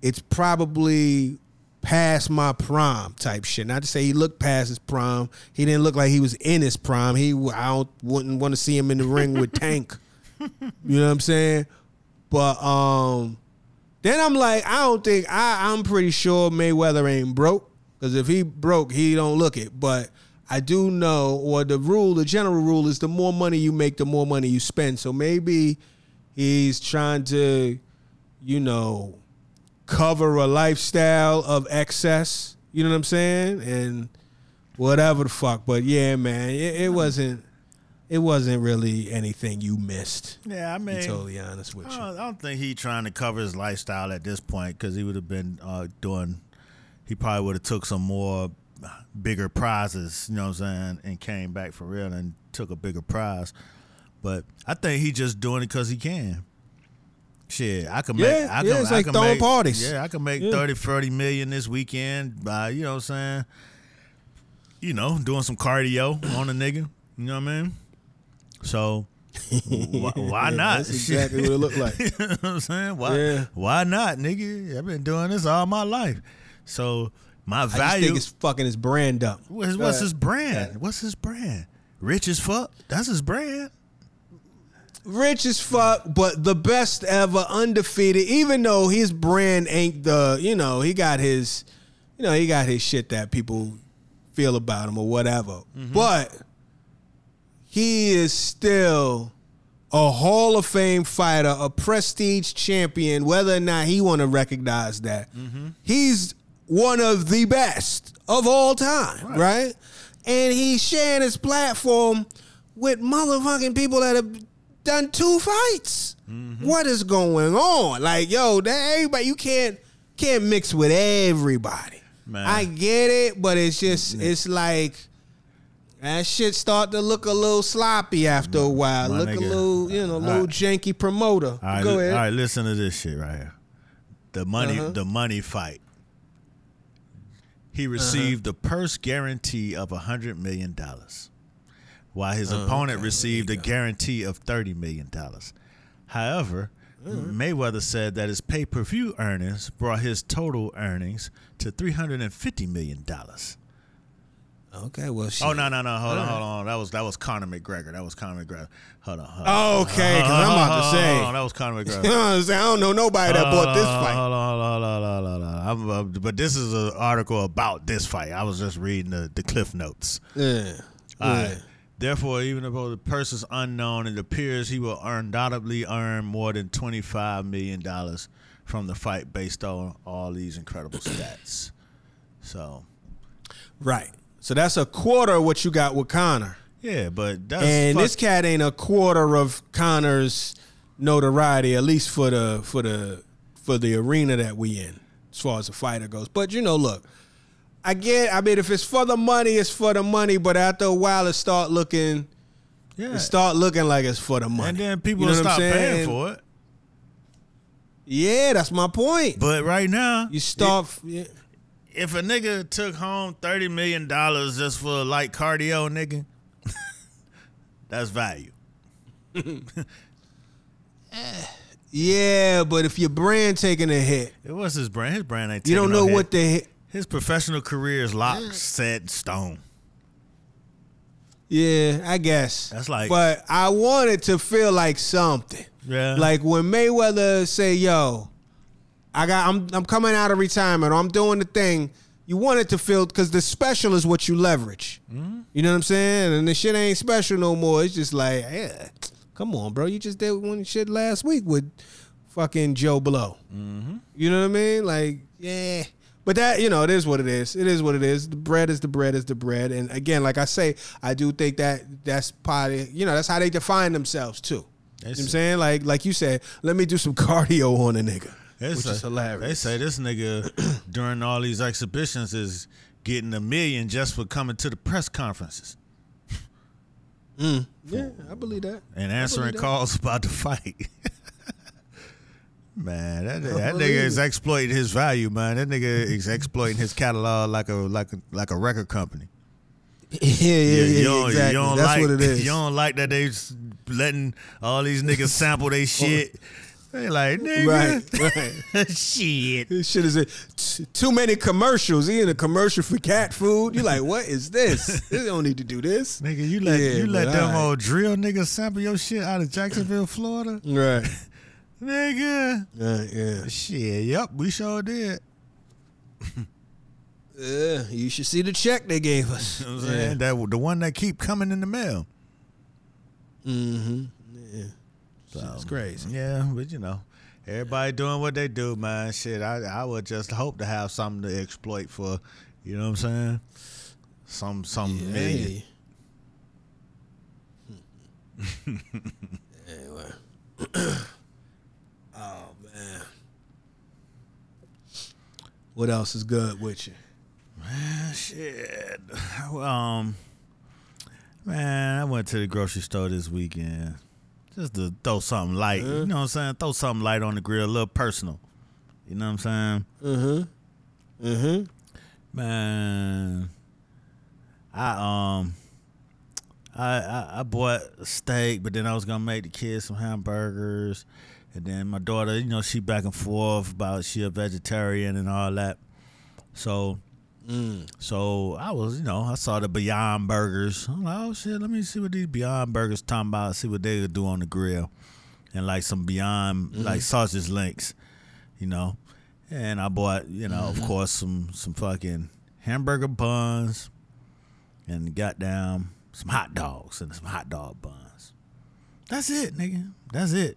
it's probably past my prime type shit. Not to say he looked past his prime. He didn't look like he was in his prime. He I don't, wouldn't want to see him in the ring with Tank. You know what I'm saying? But um then I'm like, I don't think I I'm pretty sure Mayweather ain't broke. Cause if he broke, he don't look it. But I do know, or the rule, the general rule is the more money you make, the more money you spend. So maybe he's trying to, you know, cover a lifestyle of excess. You know what I'm saying? And whatever the fuck. But yeah, man, it, it wasn't. It wasn't really anything you missed. Yeah, I To mean, be totally honest with I you. I don't think he trying to cover his lifestyle at this point because he would have been uh, doing. He probably would have took some more bigger prizes, you know what I'm saying, and came back for real and took a bigger prize. But I think he just doing it because he can. Shit, I make. Yeah, I yeah, it's I like throwing make, parties. Yeah, I could make Yeah. thirty, forty million 30, 40 million this weekend by, you know what I'm saying, you know, doing some cardio on a nigga. You know what I mean? So why, why Yeah, not? That's exactly what it looked like. you know what I'm saying? Why Yeah. why not, nigga? I've been doing this all my life. So my I just value think it's fucking his brand up. what's, what's his brand? What's his brand? Rich as fuck. That's his brand. Rich as fuck, but the best ever, undefeated. Even though his brand ain't the, you know, he got his, you know, he got his shit that people feel about him or whatever. Mm-hmm. But he is still a Hall of Fame fighter, a prestige champion. Whether or not he want to recognize that, mm-hmm. he's one of the best of all time, right? And he's sharing his platform with motherfucking people that have done two fights. What is going on? Like, yo, that everybody you can't can't mix with everybody. Man. I get it, but it's just it's like that shit start to look a little sloppy after a while. my look a little, you know, a little right. janky promoter. All right, Go ahead. all right, listen to this shit right here. The money Uh-huh. the money fight. He received a purse guarantee of a hundred million dollars. While his Oh, opponent okay, received a guarantee of thirty million dollars. However, Mm-hmm. Mayweather said that his pay per view earnings brought his total earnings to three hundred and fifty million dollars. Okay, well, shit. Oh no no no hold on hold on that was that was Conor McGregor that was Conor McGregor hold on hold on. Oh, okay, because I'm about to say. hold on, that was Conor McGregor. You know what I'm saying? I don't know nobody that bought this fight. Hold on, hold on, hold on, hold on. I'm, uh, but this is an article about this fight. I was just reading the, the cliff notes. Yeah. All yeah. right. Therefore, even though the person's unknown, it appears he will undoubtedly earn more than $25 million from the fight based on all these incredible stats. So, Right. So that's a quarter of what you got with Conor. yeah, but that's. and fuck- this cat ain't a quarter of Conor's notoriety, at least for the for the for the arena that we in, as far as the fighter goes. But you know, look, I get. I mean, if it's for the money, it's for the money. But after a while, it start looking, yeah. it start looking like it's for the money. and then people You know stop paying for it. Yeah, that's my point. But right now, you start. yeah. If a nigga took home thirty million dollars just for light cardio, nigga, that's value. Yeah, but if your brand taking a hit, It was his brand. His brand ain't. you don't know no what the hit. his professional career is locked, set stone. Yeah, I guess. That's like- But I wanted to feel like something. Yeah, Like when Mayweather say, "Yo, I got I'm I'm coming out of retirement or I'm doing the thing." You want it to feel because the special is what you leverage. Mm-hmm. You know what I'm saying? And the shit ain't special no more. It's just like, yeah, come on, bro. You just did one shit last week with fucking Joe Blow. Mm-hmm. You know what I mean? Like, yeah. But that, you know, it is what it is. It is what it is. The bread is the bread is the bread. And again, like I say, I do think that that's part of, you know, that's how they define themselves too. you know what I'm saying? Like, like you said, let me do some cardio on a nigga, They which say- is hilarious. They say this nigga during all these exhibitions is getting a million just for coming to the press conferences Mm. yeah, I believe that. and answering that. calls about the fight. Man, that, that nigga is exploiting his value, man. That nigga is exploiting his catalog like a like a like a record company. yeah, yeah, yeah, you exactly. you That's like, what it is. You don't like that they letting all these niggas sample their shit. They like nigga, right, right. shit. This shit is a, t- too many commercials. He in a commercial for cat food. You like, what is this? They don't need to do this. Nigga, you let Yeah, you let them alright. old drill niggas sample your shit out of Jacksonville, Florida, Right. nigga. Uh, yeah. Shit, yep, we sure did. Yeah. You should see the check they gave us. You know what I'm saying? That the one that keep coming in the mail. Mm-hmm. Yeah. So, It's crazy. Yeah, but you know, everybody doing what they do, man. Shit, I I would just hope to have something to exploit for. You know what I'm saying? Some some million. Hey. anyway. oh man. What else is good with you? Ah, Shit. Um, man, I went to the grocery store this weekend just to throw something light. You know what I'm saying? Throw something light on the grill, a little personal. You know what I'm saying? Mm-hmm. Mm-hmm. Man, I um, I, I I bought a steak, but then I was gonna make the kids some hamburgers, and then my daughter, you know, she back and forth about she a vegetarian and all that. So, Mm. so I was, you know, I saw the Beyond Burgers. I'm like, oh shit, let me see what these Beyond Burgers talking about. See what they do on the grill, and like some Beyond like sausage links, you know. And I bought, you know, of course, some some fucking hamburger buns, and got down some hot dogs and some hot dog buns. That's it, nigga. That's it.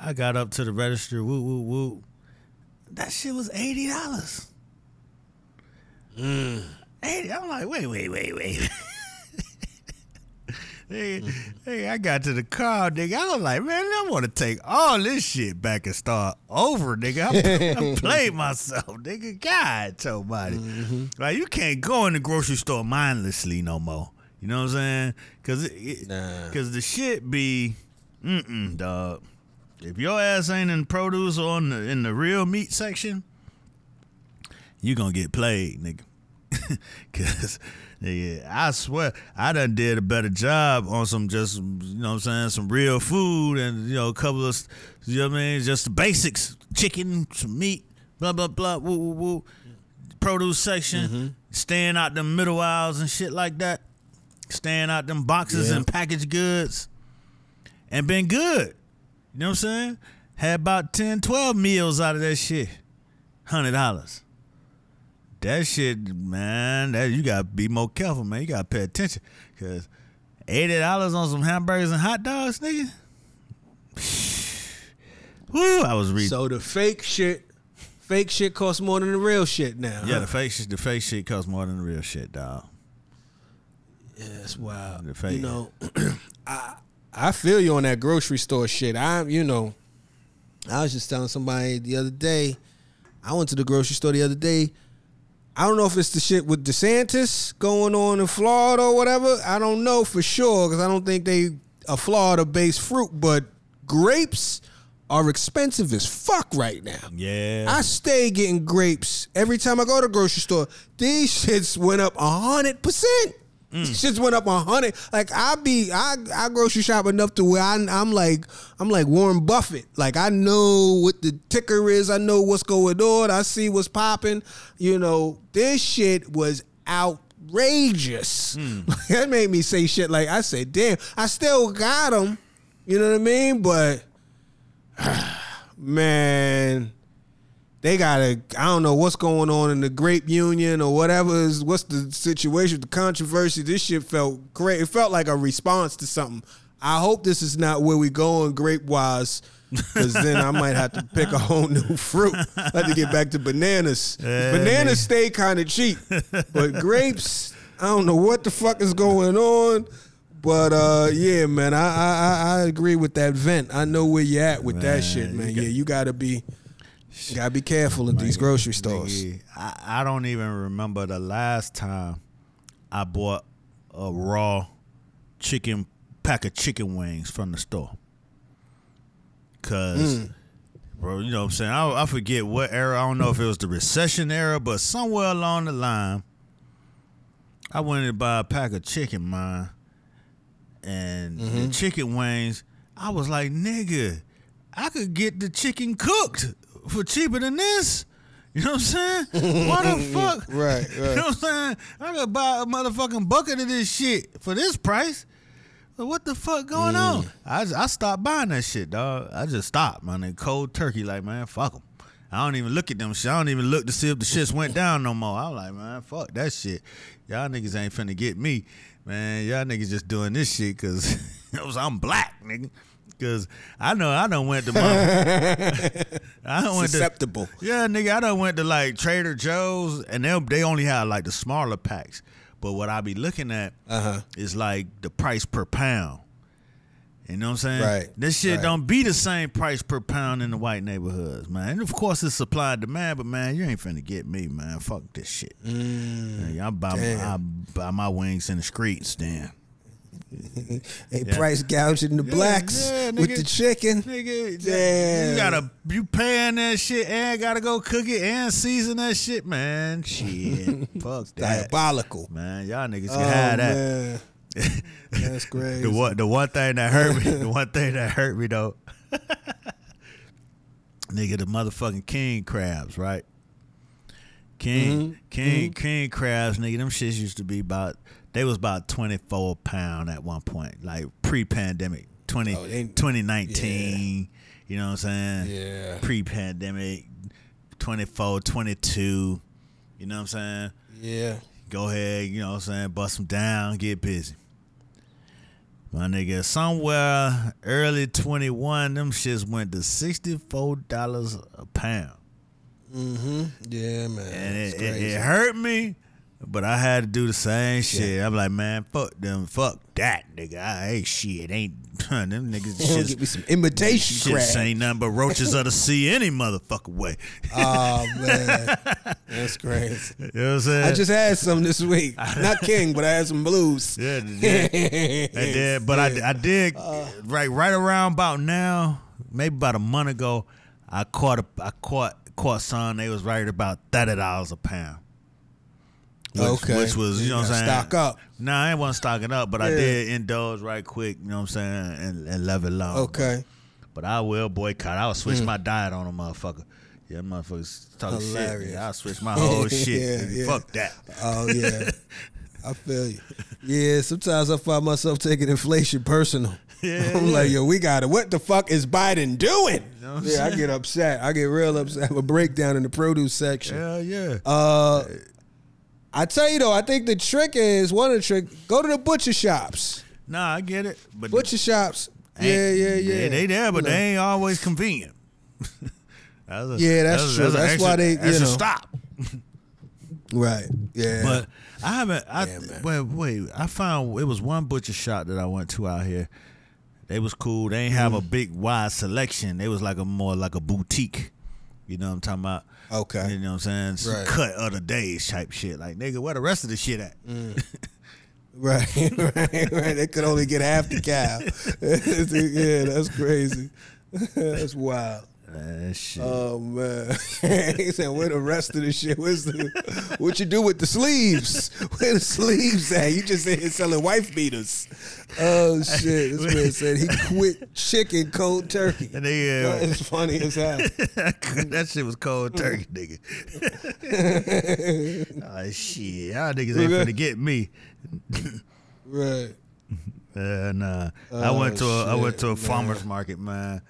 I got up to the register. Woo woo woo. That shit was eighty dollars. Mm. Eighty. I'm like, wait, wait, wait, wait. hey, hey, I got to the car, nigga. I was like, man, I want to take all this shit back and start over, nigga. I, I played myself, nigga. God, somebody. Mm-hmm. Like, you can't go in the grocery store mindlessly no more. You know what I'm saying? Cause, it, it- Nah. Cause the shit be, mm-mm, dog. If your ass ain't in produce or in the, in the real meat section, you gonna get played, nigga. Cause nigga, I swear I done did a better job on some just you know what I'm saying, some real food and you know, a couple of you know what I mean, just the basics. Chicken, some meat, blah blah blah, woo woo woo. Produce section, mm-hmm. staying out them middle aisles and shit like that. Staying out them boxes Yeah. and packaged goods. And been good. You know what I'm saying? Had about 10, 12 meals out of that shit. Hundred dollars. That shit, man, that you gotta be more careful, man. You gotta pay attention. Cause eighty dollars on some hamburgers and hot dogs, nigga. Woo, I was reading. So the fake shit, fake shit costs more than the real shit now. yeah, huh? the fake shit, the fake shit costs more than the real shit, dog. Yeah, that's wild. The fake- You know, I I feel you on that grocery store shit. I'm, you know, I was just telling somebody the other day. I went to the grocery store the other day. I don't know if it's the shit with DeSantis going on in Florida or whatever. I don't know for sure because I don't think they a Florida based fruit, but grapes are expensive as fuck right now. Yeah. I stay getting grapes every time I go to grocery store. These shits went up 100%. Mm. Shit's went up a hundred. Like I be, I I grocery shop enough to where I, am like, I'm like Warren Buffett. Like I know what the ticker is. I know what's going on. I see what's popping. You know, this shit was outrageous. Mm. that made me say shit like I said, damn. I still got them. You know what I mean? But man they gotta. I don't know what's going on in the grape union or whatever is. What's the situation? The controversy. This shit felt great. It felt like a response to something. I hope this is not where we going grape wise, because then I might have to pick a whole new fruit. I have to get back to bananas. Yeah, bananas stay kind of cheap, but grapes. I don't know what the fuck is going on. But uh, yeah, man, I, I I agree with that vent. I know where you're at with Man, that shit, you man. got- yeah, you gotta be, you gotta be careful in these grocery stores. Nigga, I, I don't even remember the last time I bought a raw chicken pack of chicken wings from the store. Cause bro. You know what I'm saying? I, I forget what era. I don't know if it was the recession era, but somewhere along the line, I went to buy a pack of chicken, man, and Mm-hmm. the chicken wings. I was like, nigga, I could get the chicken cooked for cheaper than this. You know what I'm saying? Why the fuck? Right, You know what I'm saying? I could buy a motherfucking bucket of this shit for this price. But what the fuck going Mm. on? I I stopped buying that shit, dog. I just stopped, man. And cold turkey, like man, fuck them. I don't even look at them shit. I don't even look to see if the shits went down no more. I'm like, man, fuck that shit. Y'all niggas ain't finna get me, man. Y'all niggas just doing this shit because I'm black, nigga. Cause I know I done went to my, I done went to Susceptible. yeah, nigga, I done went to like Trader Joe's and they they only have like the smaller packs. But what I be looking at Uh-huh. is like the price per pound. You know what I'm saying? Right, This shit right. don't be the same price per pound in the white neighborhoods, man. And of course it's supply and demand, but man, you ain't finna get me, man. Fuck this shit. Mm, I buy damn. I buy my wings in the streets, then. They Yeah. price gouging the blacks yeah, with the chicken. Nigga, Damn. you gotta you paying that shit and gotta go cook it and season that shit, man. Shit, fuck that, Diabolical. man. Y'all niggas Oh can have that. man, that's crazy. The one, the one thing that hurt me, the one thing that hurt me though, nigga, the motherfucking king crabs, right? King, Mm-hmm. king, king crabs, nigga. Them shits used to be about. They was about twenty four pound at one point, like pre pandemic, 20, Oh, they- 2019. You know what I'm saying? Yeah. Pre pandemic, 24, 22. You know what I'm saying? Yeah. go ahead, you know what I'm saying, bust them down, get busy. My nigga, somewhere early 21, them shits went to $64 a pound. Mm-hmm. Yeah, man. And it, it, it hurt me, but I had to do the same shit. I'm like, man, fuck them, fuck that, nigga. I ain't shit, ain't them niggas just give me some imitation shit. ain't nothing but roaches of the sea any motherfucking way. Oh man, that's crazy. You know what I'm saying? I just had some this week. Not king, but I had some blues. Yeah, I did, but I, I did Uh. right right around about now, maybe about a month ago. I caught a I caught caught some. They was right about thirty dollars a pound. Which, Okay. which was you know what I'm saying. stock up. Nah, I ain't wasn't stocking up, but I did indulge right quick. You know what I'm saying, and, and level long. Okay. But I will boycott. I'll switch my diet on a motherfucker. Yeah, motherfuckers talking. Hilarious. shit. I'll switch my whole shit. Yeah, yeah. Fuck that. Oh yeah. I feel you. Yeah, sometimes I find myself taking inflation personal. Yeah, I'm yeah. like, yo, we got it. What the fuck is Biden doing? know what I'm yeah, I get upset. I get real upset. I have a breakdown in the produce section. Hell yeah. Uh, I tell you though, I think the trick is one of the trick. Go to the butcher shops. Nah, I get it. But Butcher shops. Yeah, yeah, yeah. They, they there, but You know. they ain't always convenient. that's a, Yeah, that's true. an That's why they, you that's a know. stop. right. Yeah. But I haven't. I Yeah, wait, wait. I found it was one butcher shop that I went to out here. They was cool. They ain't have Mm. a big wide selection. They was like a more like a boutique. You know what I'm talking about? Okay. You know what I'm saying? Right. Cut other days type shit. Like nigga, where the rest of the shit at? Mm. Right, right, right. They could only get half the cow. yeah, that's crazy. that's wild. That shit. Oh man, he said, "Where the rest of the shit? Where's the what you do with the sleeves? Where the sleeves at? You just in here selling wife beaters? Oh shit! This man said he quit chicken cold turkey. and they, uh, It's funny as hell. that shit was cold turkey, nigga. oh shit, y'all niggas ain't finna get me. Right. Uh, nah. I Oh, went to a I went to a man. farmers market, man.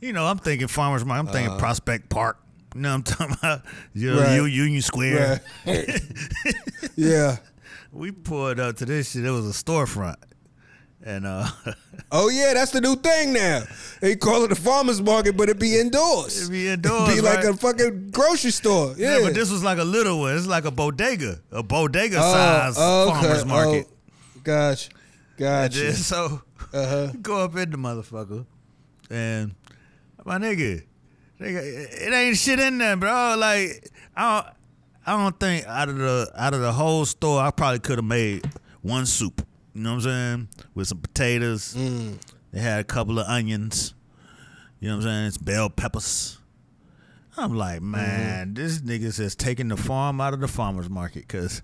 You know, I'm thinking farmers market. I'm thinking Prospect Park. You know what I'm talking about? You know. Right. Union Square. Right. yeah. We pulled up to this shit. It was a storefront, and uh, Oh yeah, that's the new thing now. They call it a farmers market, but it be indoors. it be indoors. be like a fucking grocery store. Yeah, yeah, but this was like a little one. It's like a bodega, a bodega Oh, size oh, okay. farmers market. Oh, gotcha, gotcha. then, so Uh-huh. go up in the motherfucker, and my nigga, nigga, it ain't shit in there, bro. Like I don't, I don't think out of the out of the whole store, I probably could have made one soup. You know what I'm saying? With some potatoes. Mm. They had a couple of onions. You know what I'm saying? It's bell peppers. I'm like, Mm-hmm. man, this nigga says taking the farm out of the farmer's market because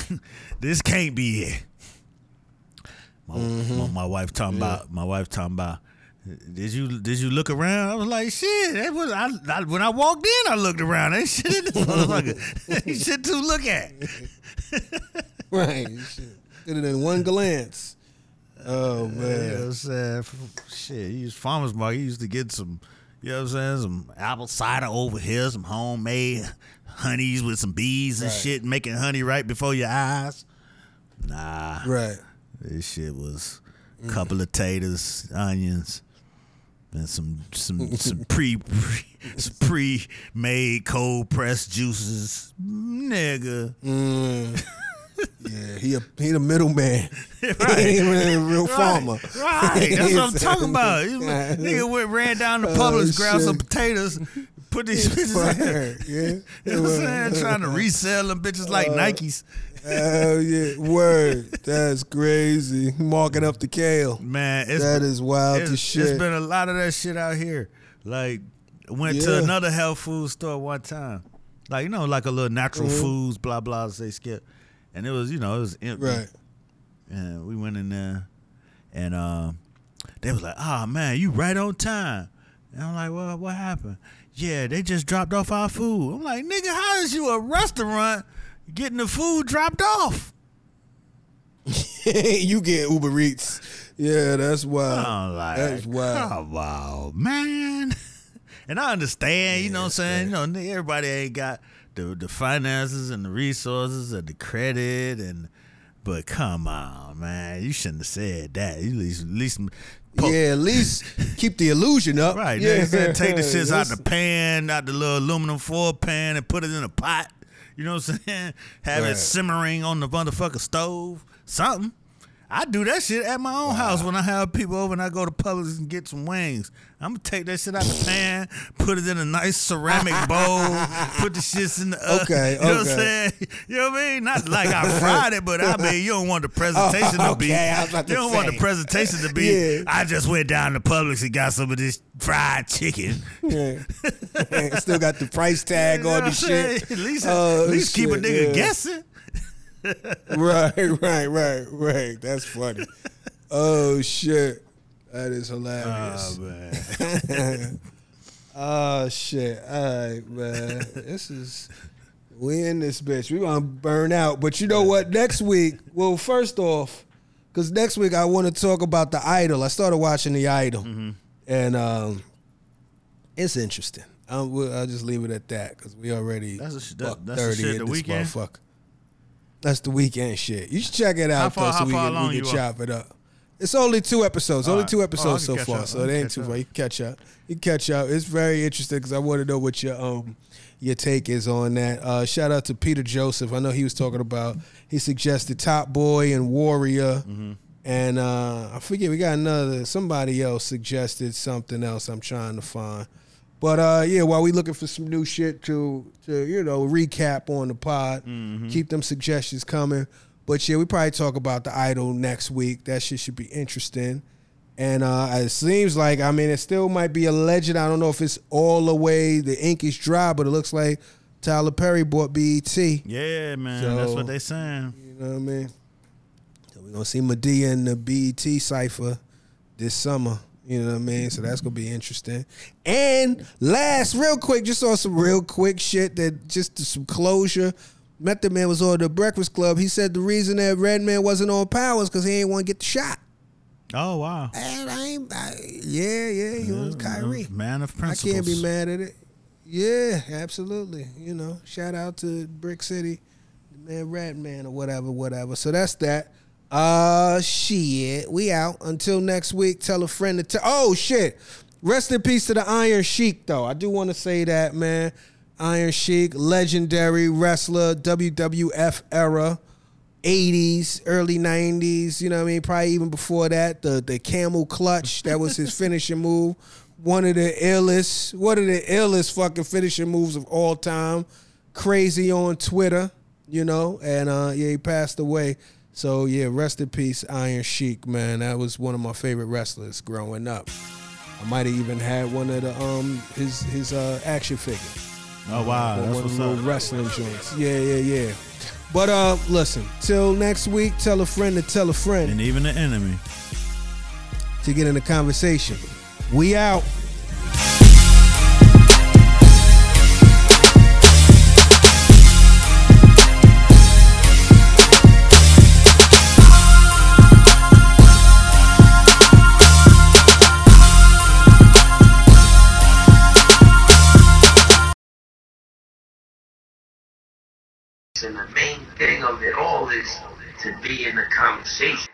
this can't be it. My, Mm-hmm. my, my wife talking about my wife talking about. Did you did you look around? I was like, shit. That was I, I when I walked in. I looked around. Ain't shit in this motherfucker. Ain't shit to look at. Right. Shit. Did it in one glance. Oh man. what I'm saying? Shit, he used farmer's market. He used to get some, you know what I'm saying? Some apple cider over here, some homemade honeys with some bees and Right. shit, making honey right before your eyes. Nah, Right. this shit was a Mm. couple of taters, onions, and some some some pre some pre made cold pressed juices, nigga. Mm. yeah, he a he the middleman. Right. he ain't a real farmer. Right, that's what I'm talking about. Nigga went ran down to Oh, Publix, grabbed some potatoes, put these bitches in. Yeah. You know what I'm saying? Trying to resell them bitches like Nikes. Hell yeah. Word. That's crazy. Marking up the kale. Man, it's, That is wild it's, to it's shit. been a lot of that shit out here. Like, went Yeah. to another health food store one time. Like, you know, like a little natural Mm-hmm. foods, blah, blah, they skip. And it was, you know, it was empty. Right. And we went in there, and um, they was like, "Ah, man, you right on time." And I'm like, "Well, what happened?" Yeah, they just dropped off our food. I'm like, "Nigga, how is you a restaurant getting the food dropped off?" you get Uber Eats. Yeah, that's wild. Like, that's wild. "Come on, man." And I understand, you know what I'm saying? You know, everybody ain't got the the finances and the resources and the credit and but come on, man. You shouldn't have said that. You at least at least po- Yeah, at least keep the illusion up. Right. Yeah, Yeah. Then take the shits out the pan, out the little aluminum foil pan, and put it in a pot. You know what I'm saying? Have Right. it simmering on the motherfucker stove. Something. I do that shit at my own house when I have people over and I go to Publix and get some wings. I'm gonna take that shit out the pan, put it in a nice ceramic bowl, put the shits in the oven. Okay, you know what I'm saying? You know what I mean? Not like I fried it, but I mean you don't want the presentation to oh, be. I was about you to don't want the presentation to be. Yeah. I just went down to Publix and got some of this fried chicken. Yeah. Still got the price tag You know on the shit. At least, Oh, at least keep a nigga yeah. guessing. Right, right, right, right. That's funny. Oh shit, that is hilarious. Oh man. Oh shit. All right, man. this is we in this bitch. We gonna burn out. But you know what? Next week, well, first off, because next week I want to talk about the Idol. I started watching the Idol, Mm-hmm. and um, it's interesting. I'll, I'll just leave it at that because we already That's sh- that- that's the thirty shit in the this weekend? motherfucker. That's the Weeknd shit. You should check it out far- though, so we can, we can are? chop it up. It's only two episodes. only Alright. two Oh, episodes can so far, up. so it ain't too up. far. You can catch up. You can catch up. It's very interesting because I want to know what your um your take is on that. Uh, shout out to Peter Joseph. I know he was talking about. He suggested Top Boy and Warrior, Mm-hmm. and uh, I forget we got another. Somebody else suggested something else. I'm trying to find. But uh, yeah, while we looking for some new shit to to you know recap on the pod, Mm-hmm. keep them suggestions coming. But yeah, we probably talk about the idol next week. That shit should be interesting. And uh, it seems like I mean it still might be a legend. I don't know if it's all the way the ink is dry, but it looks like Tyler Perry bought BET. Yeah, man. So- that's what they saying. You know what I mean? So we're gonna see Madea in the BET cipher this summer. You know what I mean? So that's gonna be interesting. And last, real quick, just on some real quick shit that just some closure. Method Man was on the Breakfast Club. He said the reason that Redman wasn't on power is because he ain't want to get the shot. Oh wow. And I ain't, I, yeah, yeah, he was Kyrie. Man of principles. I can't be mad at it. Yeah, absolutely. You know, shout out to Brick City, the man Rat Man or whatever, whatever. So that's that. Uh shit. We out. Until next week. Tell a friend to tell oh shit. Rest in peace to the Iron Sheik though. I do want to say that, man. Iron Sheik, legendary wrestler, WWF era. 80s, early 90s, you know what I mean? Probably even before that, the the camel clutch, that was his finishing move. One of the illest, one of the illest fucking finishing moves of all time. Crazy on Twitter, you know, and uh yeah, he passed away. So yeah, rest in peace, Iron Sheik, man. That was one of my favorite wrestlers growing up. I might have even had one of the um his his uh action figures. Oh wow, One that's of what's the up. wrestling joints. Yeah, yeah, yeah. But uh, listen. Till next week, tell a friend to tell a friend And even the enemy. to get in the conversation. We out. And the main thing of it all is to be in the conversation.